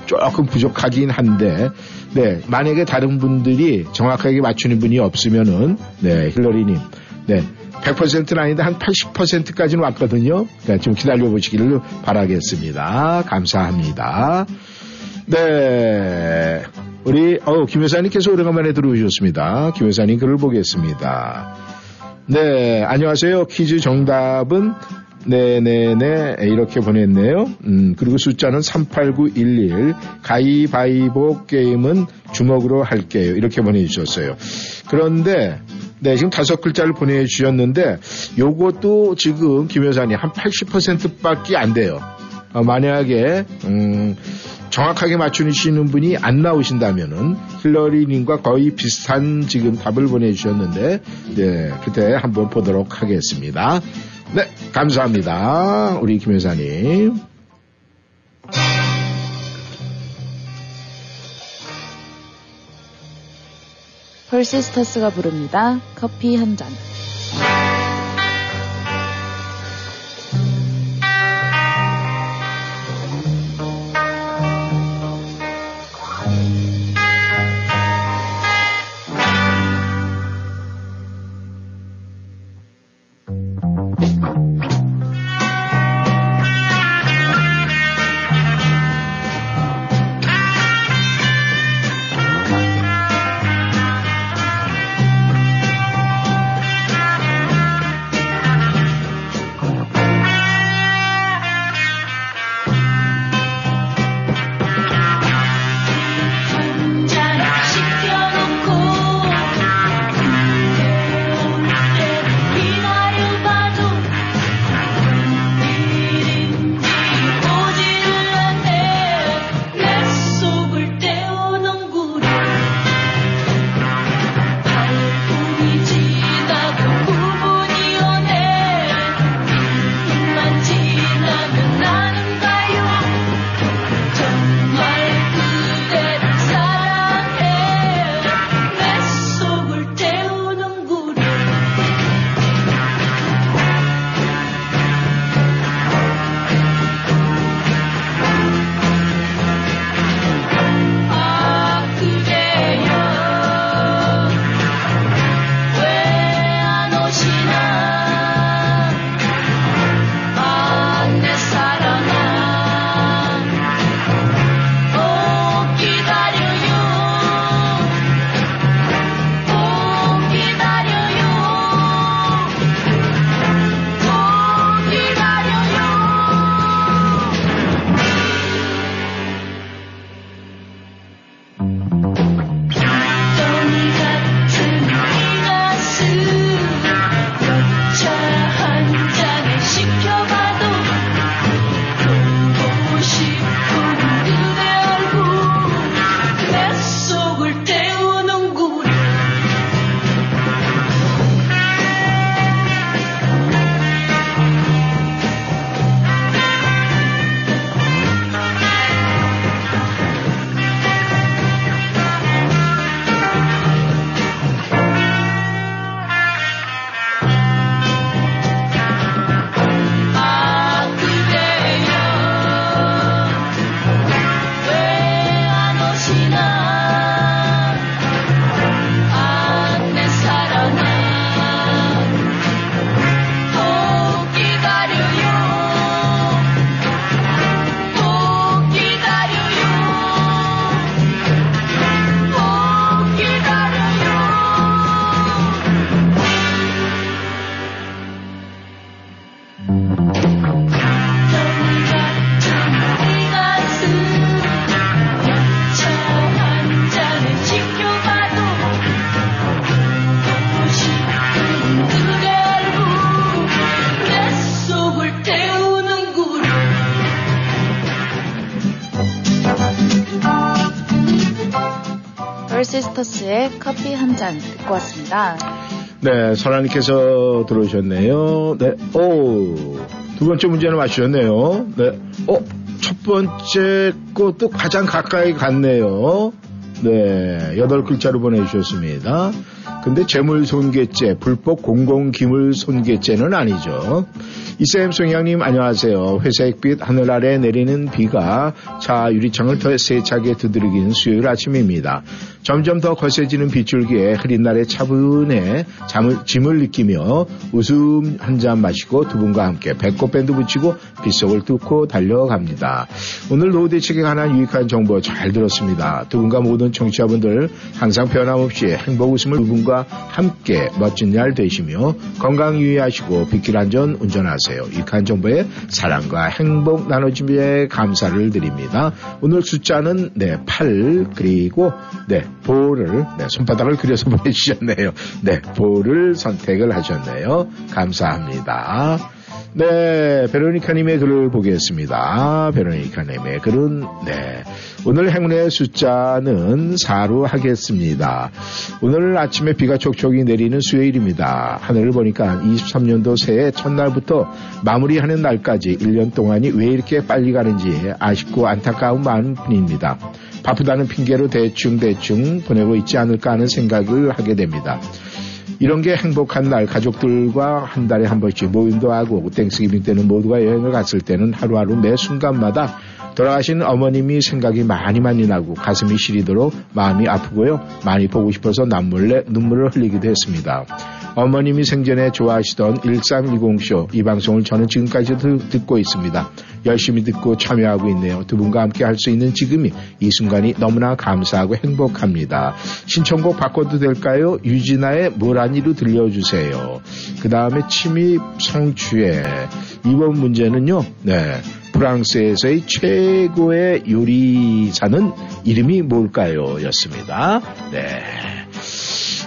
조금 부족하긴 한데, 네, 만약에 다른 분들이 정확하게 맞추는 분이 없으면은, 네, 힐러리님, 네, 100%는 아닌데 한 80%까지는 왔거든요. 그러니까 좀 기다려 보시기를 바라겠습니다. 감사합니다. 네. 우리, 어, 김 여사님께서 오래간만에 들어오셨습니다. 김 여사님 글을 보겠습니다. 네, 안녕하세요. 퀴즈 정답은 네네네 이렇게 보냈네요. 음, 그리고 숫자는 38911 가위바위보 게임은 주먹으로 할게요. 이렇게 보내주셨어요. 그런데 네 지금 다섯 글자를 보내주셨는데 요것도 지금 김 여사님 한 80%밖에 안 돼요. 어, 만약에 음, 정확하게 맞추시는 분이 안 나오신다면은 힐러리님과 거의 비슷한 지금 답을 보내주셨는데 네 그때 한번 보도록 하겠습니다. 네 감사합니다 우리 김 여사님. 펄시스터스가 부릅니다. 커피 한 잔. 한잔 듣고 왔습니다. 네, 설아님께서 들어오셨네요. 네, 오, 두 번째 문제는 맞추셨네요. 네, 어, 첫 번째 것도 가장 가까이 갔네요. 네, 여덟 글자로 보내주셨습니다. 근데 재물 손괴죄, 불법 공공 기물 손괴죄는 아니죠. 이쌤 송양님 안녕하세요. 회색빛 하늘 아래 내리는 비가 차 유리창을 더 세차게 두드리긴 수요일 아침입니다. 점점 더 거세지는 빗줄기에 흐린 날의 차분해 잠을, 짐을 느끼며 웃음 한 잔 마시고 두 분과 함께 배꼽 밴드 붙이고 빗속을 뚫고 달려갑니다. 오늘 노후 대책에 관한 유익한 정보 잘 들었습니다. 두 분과 모든 청취자분들 항상 변함없이 행복 웃음을 두 분과 함께 멋진 날 되시며 건강 유의하시고 빗길 안전 운전하세요. 유익한 정보에 사랑과 행복 나눠주기에 감사를 드립니다. 오늘 숫자는 네, 8 그리고 네, 볼을 네, 손바닥을 그려서 보내주셨네요. 네, 볼을 선택을 하셨네요. 감사합니다. 네, 베로니카님의 글을 보겠습니다. 베로니카님의 글은, 네. 오늘 행운의 숫자는 4로 하겠습니다. 오늘 아침에 비가 촉촉이 내리는 수요일입니다. 하늘을 보니까 23년도 새해 첫날부터 마무리하는 날까지 1년 동안이 왜 이렇게 빨리 가는지 아쉽고 안타까운 마음뿐입니다. 바쁘다는 핑계로 대충 대충 보내고 있지 않을까 하는 생각을 하게 됩니다. 이런 게 행복한 날 가족들과 한 달에 한 번씩 모임도 하고 땡스기빙 때는 모두가 여행을 갔을 때는 하루하루 매 순간마다 돌아가신 어머님이 생각이 많이 많이 나고 가슴이 시리도록 마음이 아프고요. 많이 보고 싶어서 남몰래 눈물을 흘리기도 했습니다. 어머님이 생전에 좋아하시던 1310쇼 이 방송을 저는 지금까지도 듣고 있습니다. 열심히 듣고 참여하고 있네요. 두 분과 함께 할 수 있는 지금이 이 순간이 너무나 감사하고 행복합니다. 신청곡 바꿔도 될까요? 유진아의 뭐라니로 들려주세요. 그 다음에 침입 성추에 이번 문제는요. 네. 프랑스에서의 최고의 요리사는 이름이 뭘까요? 였습니다. 네.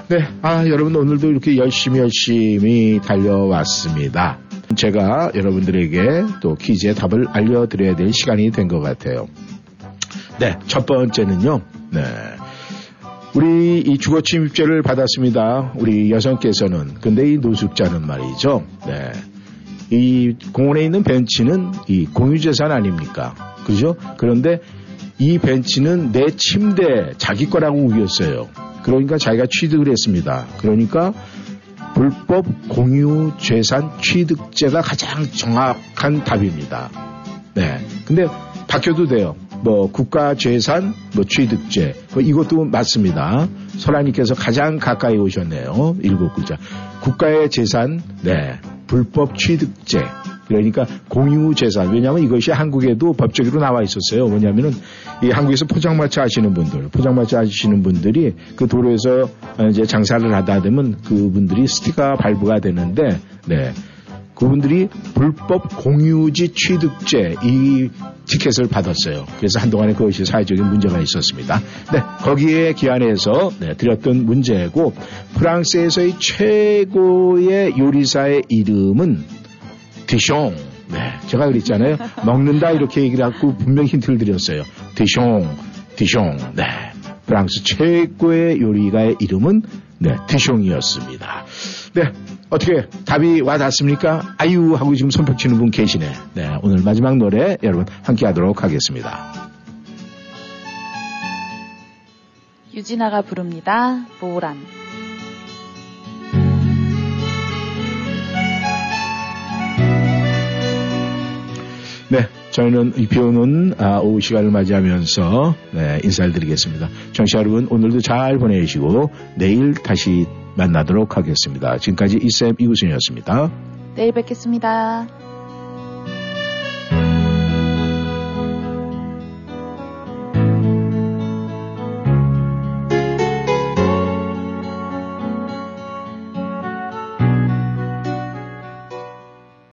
네, 아, 여러분 오늘도 이렇게 열심히 열심히 달려왔습니다. 제가 여러분들에게 또 퀴즈의 답을 알려드려야 될 시간이 된 것 같아요. 네, 첫 번째는요, 네. 우리 이 주거 침입죄를 받았습니다. 우리 여성께서는. 근데 이 노숙자는 말이죠. 네. 이 공원에 있는 벤치는 이 공유재산 아닙니까? 그죠? 그런데 이 벤치는 내 침대 자기 거라고 우겼어요. 그러니까 자기가 취득을 했습니다. 그러니까 불법 공유 재산 취득죄가 가장 정확한 답입니다. 네. 근데 바뀌어도 돼요. 뭐 국가 재산 뭐 취득죄 뭐 이것도 맞습니다. 설아님께서 가장 가까이 오셨네요. 일곱 글자. 국가의 재산 네 불법 취득죄 그러니까 공유 재산 왜냐하면 이것이 한국에도 법적으로 나와 있었어요. 뭐냐면은 이 한국에서 포장마차 하시는 분들 포장마차 하시는 분들이 그 도로에서 이제 장사를 하다 되면 그분들이 스티커 발부가 되는데 네 그분들이 불법 공유지 취득죄 이 티켓을 받았어요. 그래서 한동안에 그것이 사회적인 문제가 있었습니다. 네, 거기에 기한해서 네, 드렸던 문제고 프랑스에서의 최고의 요리사의 이름은 디숑. 네, 제가 그랬잖아요. 먹는다 이렇게 얘기를 하고 분명히 힌트를 드렸어요. 디숑, 디숑. 네, 프랑스 최고의 요리가의 이름은 네, 디숑이었습니다. 네, 어떻게 답이 와닿습니까? 아유 하고 지금 손뼉 치는 분 계시네. 네, 오늘 마지막 노래 여러분 함께 하도록 하겠습니다. 유진아가 부릅니다. 모란. 네, 저희는 이비 오는 아, 오후 시간을 맞이하면서 네, 인사를 드리겠습니다. 청취자 여러분 오늘도 잘 보내시고 내일 다시 만나도록 하겠습니다. 지금까지 이쌤 이구순이었습니다. 내일 뵙겠습니다.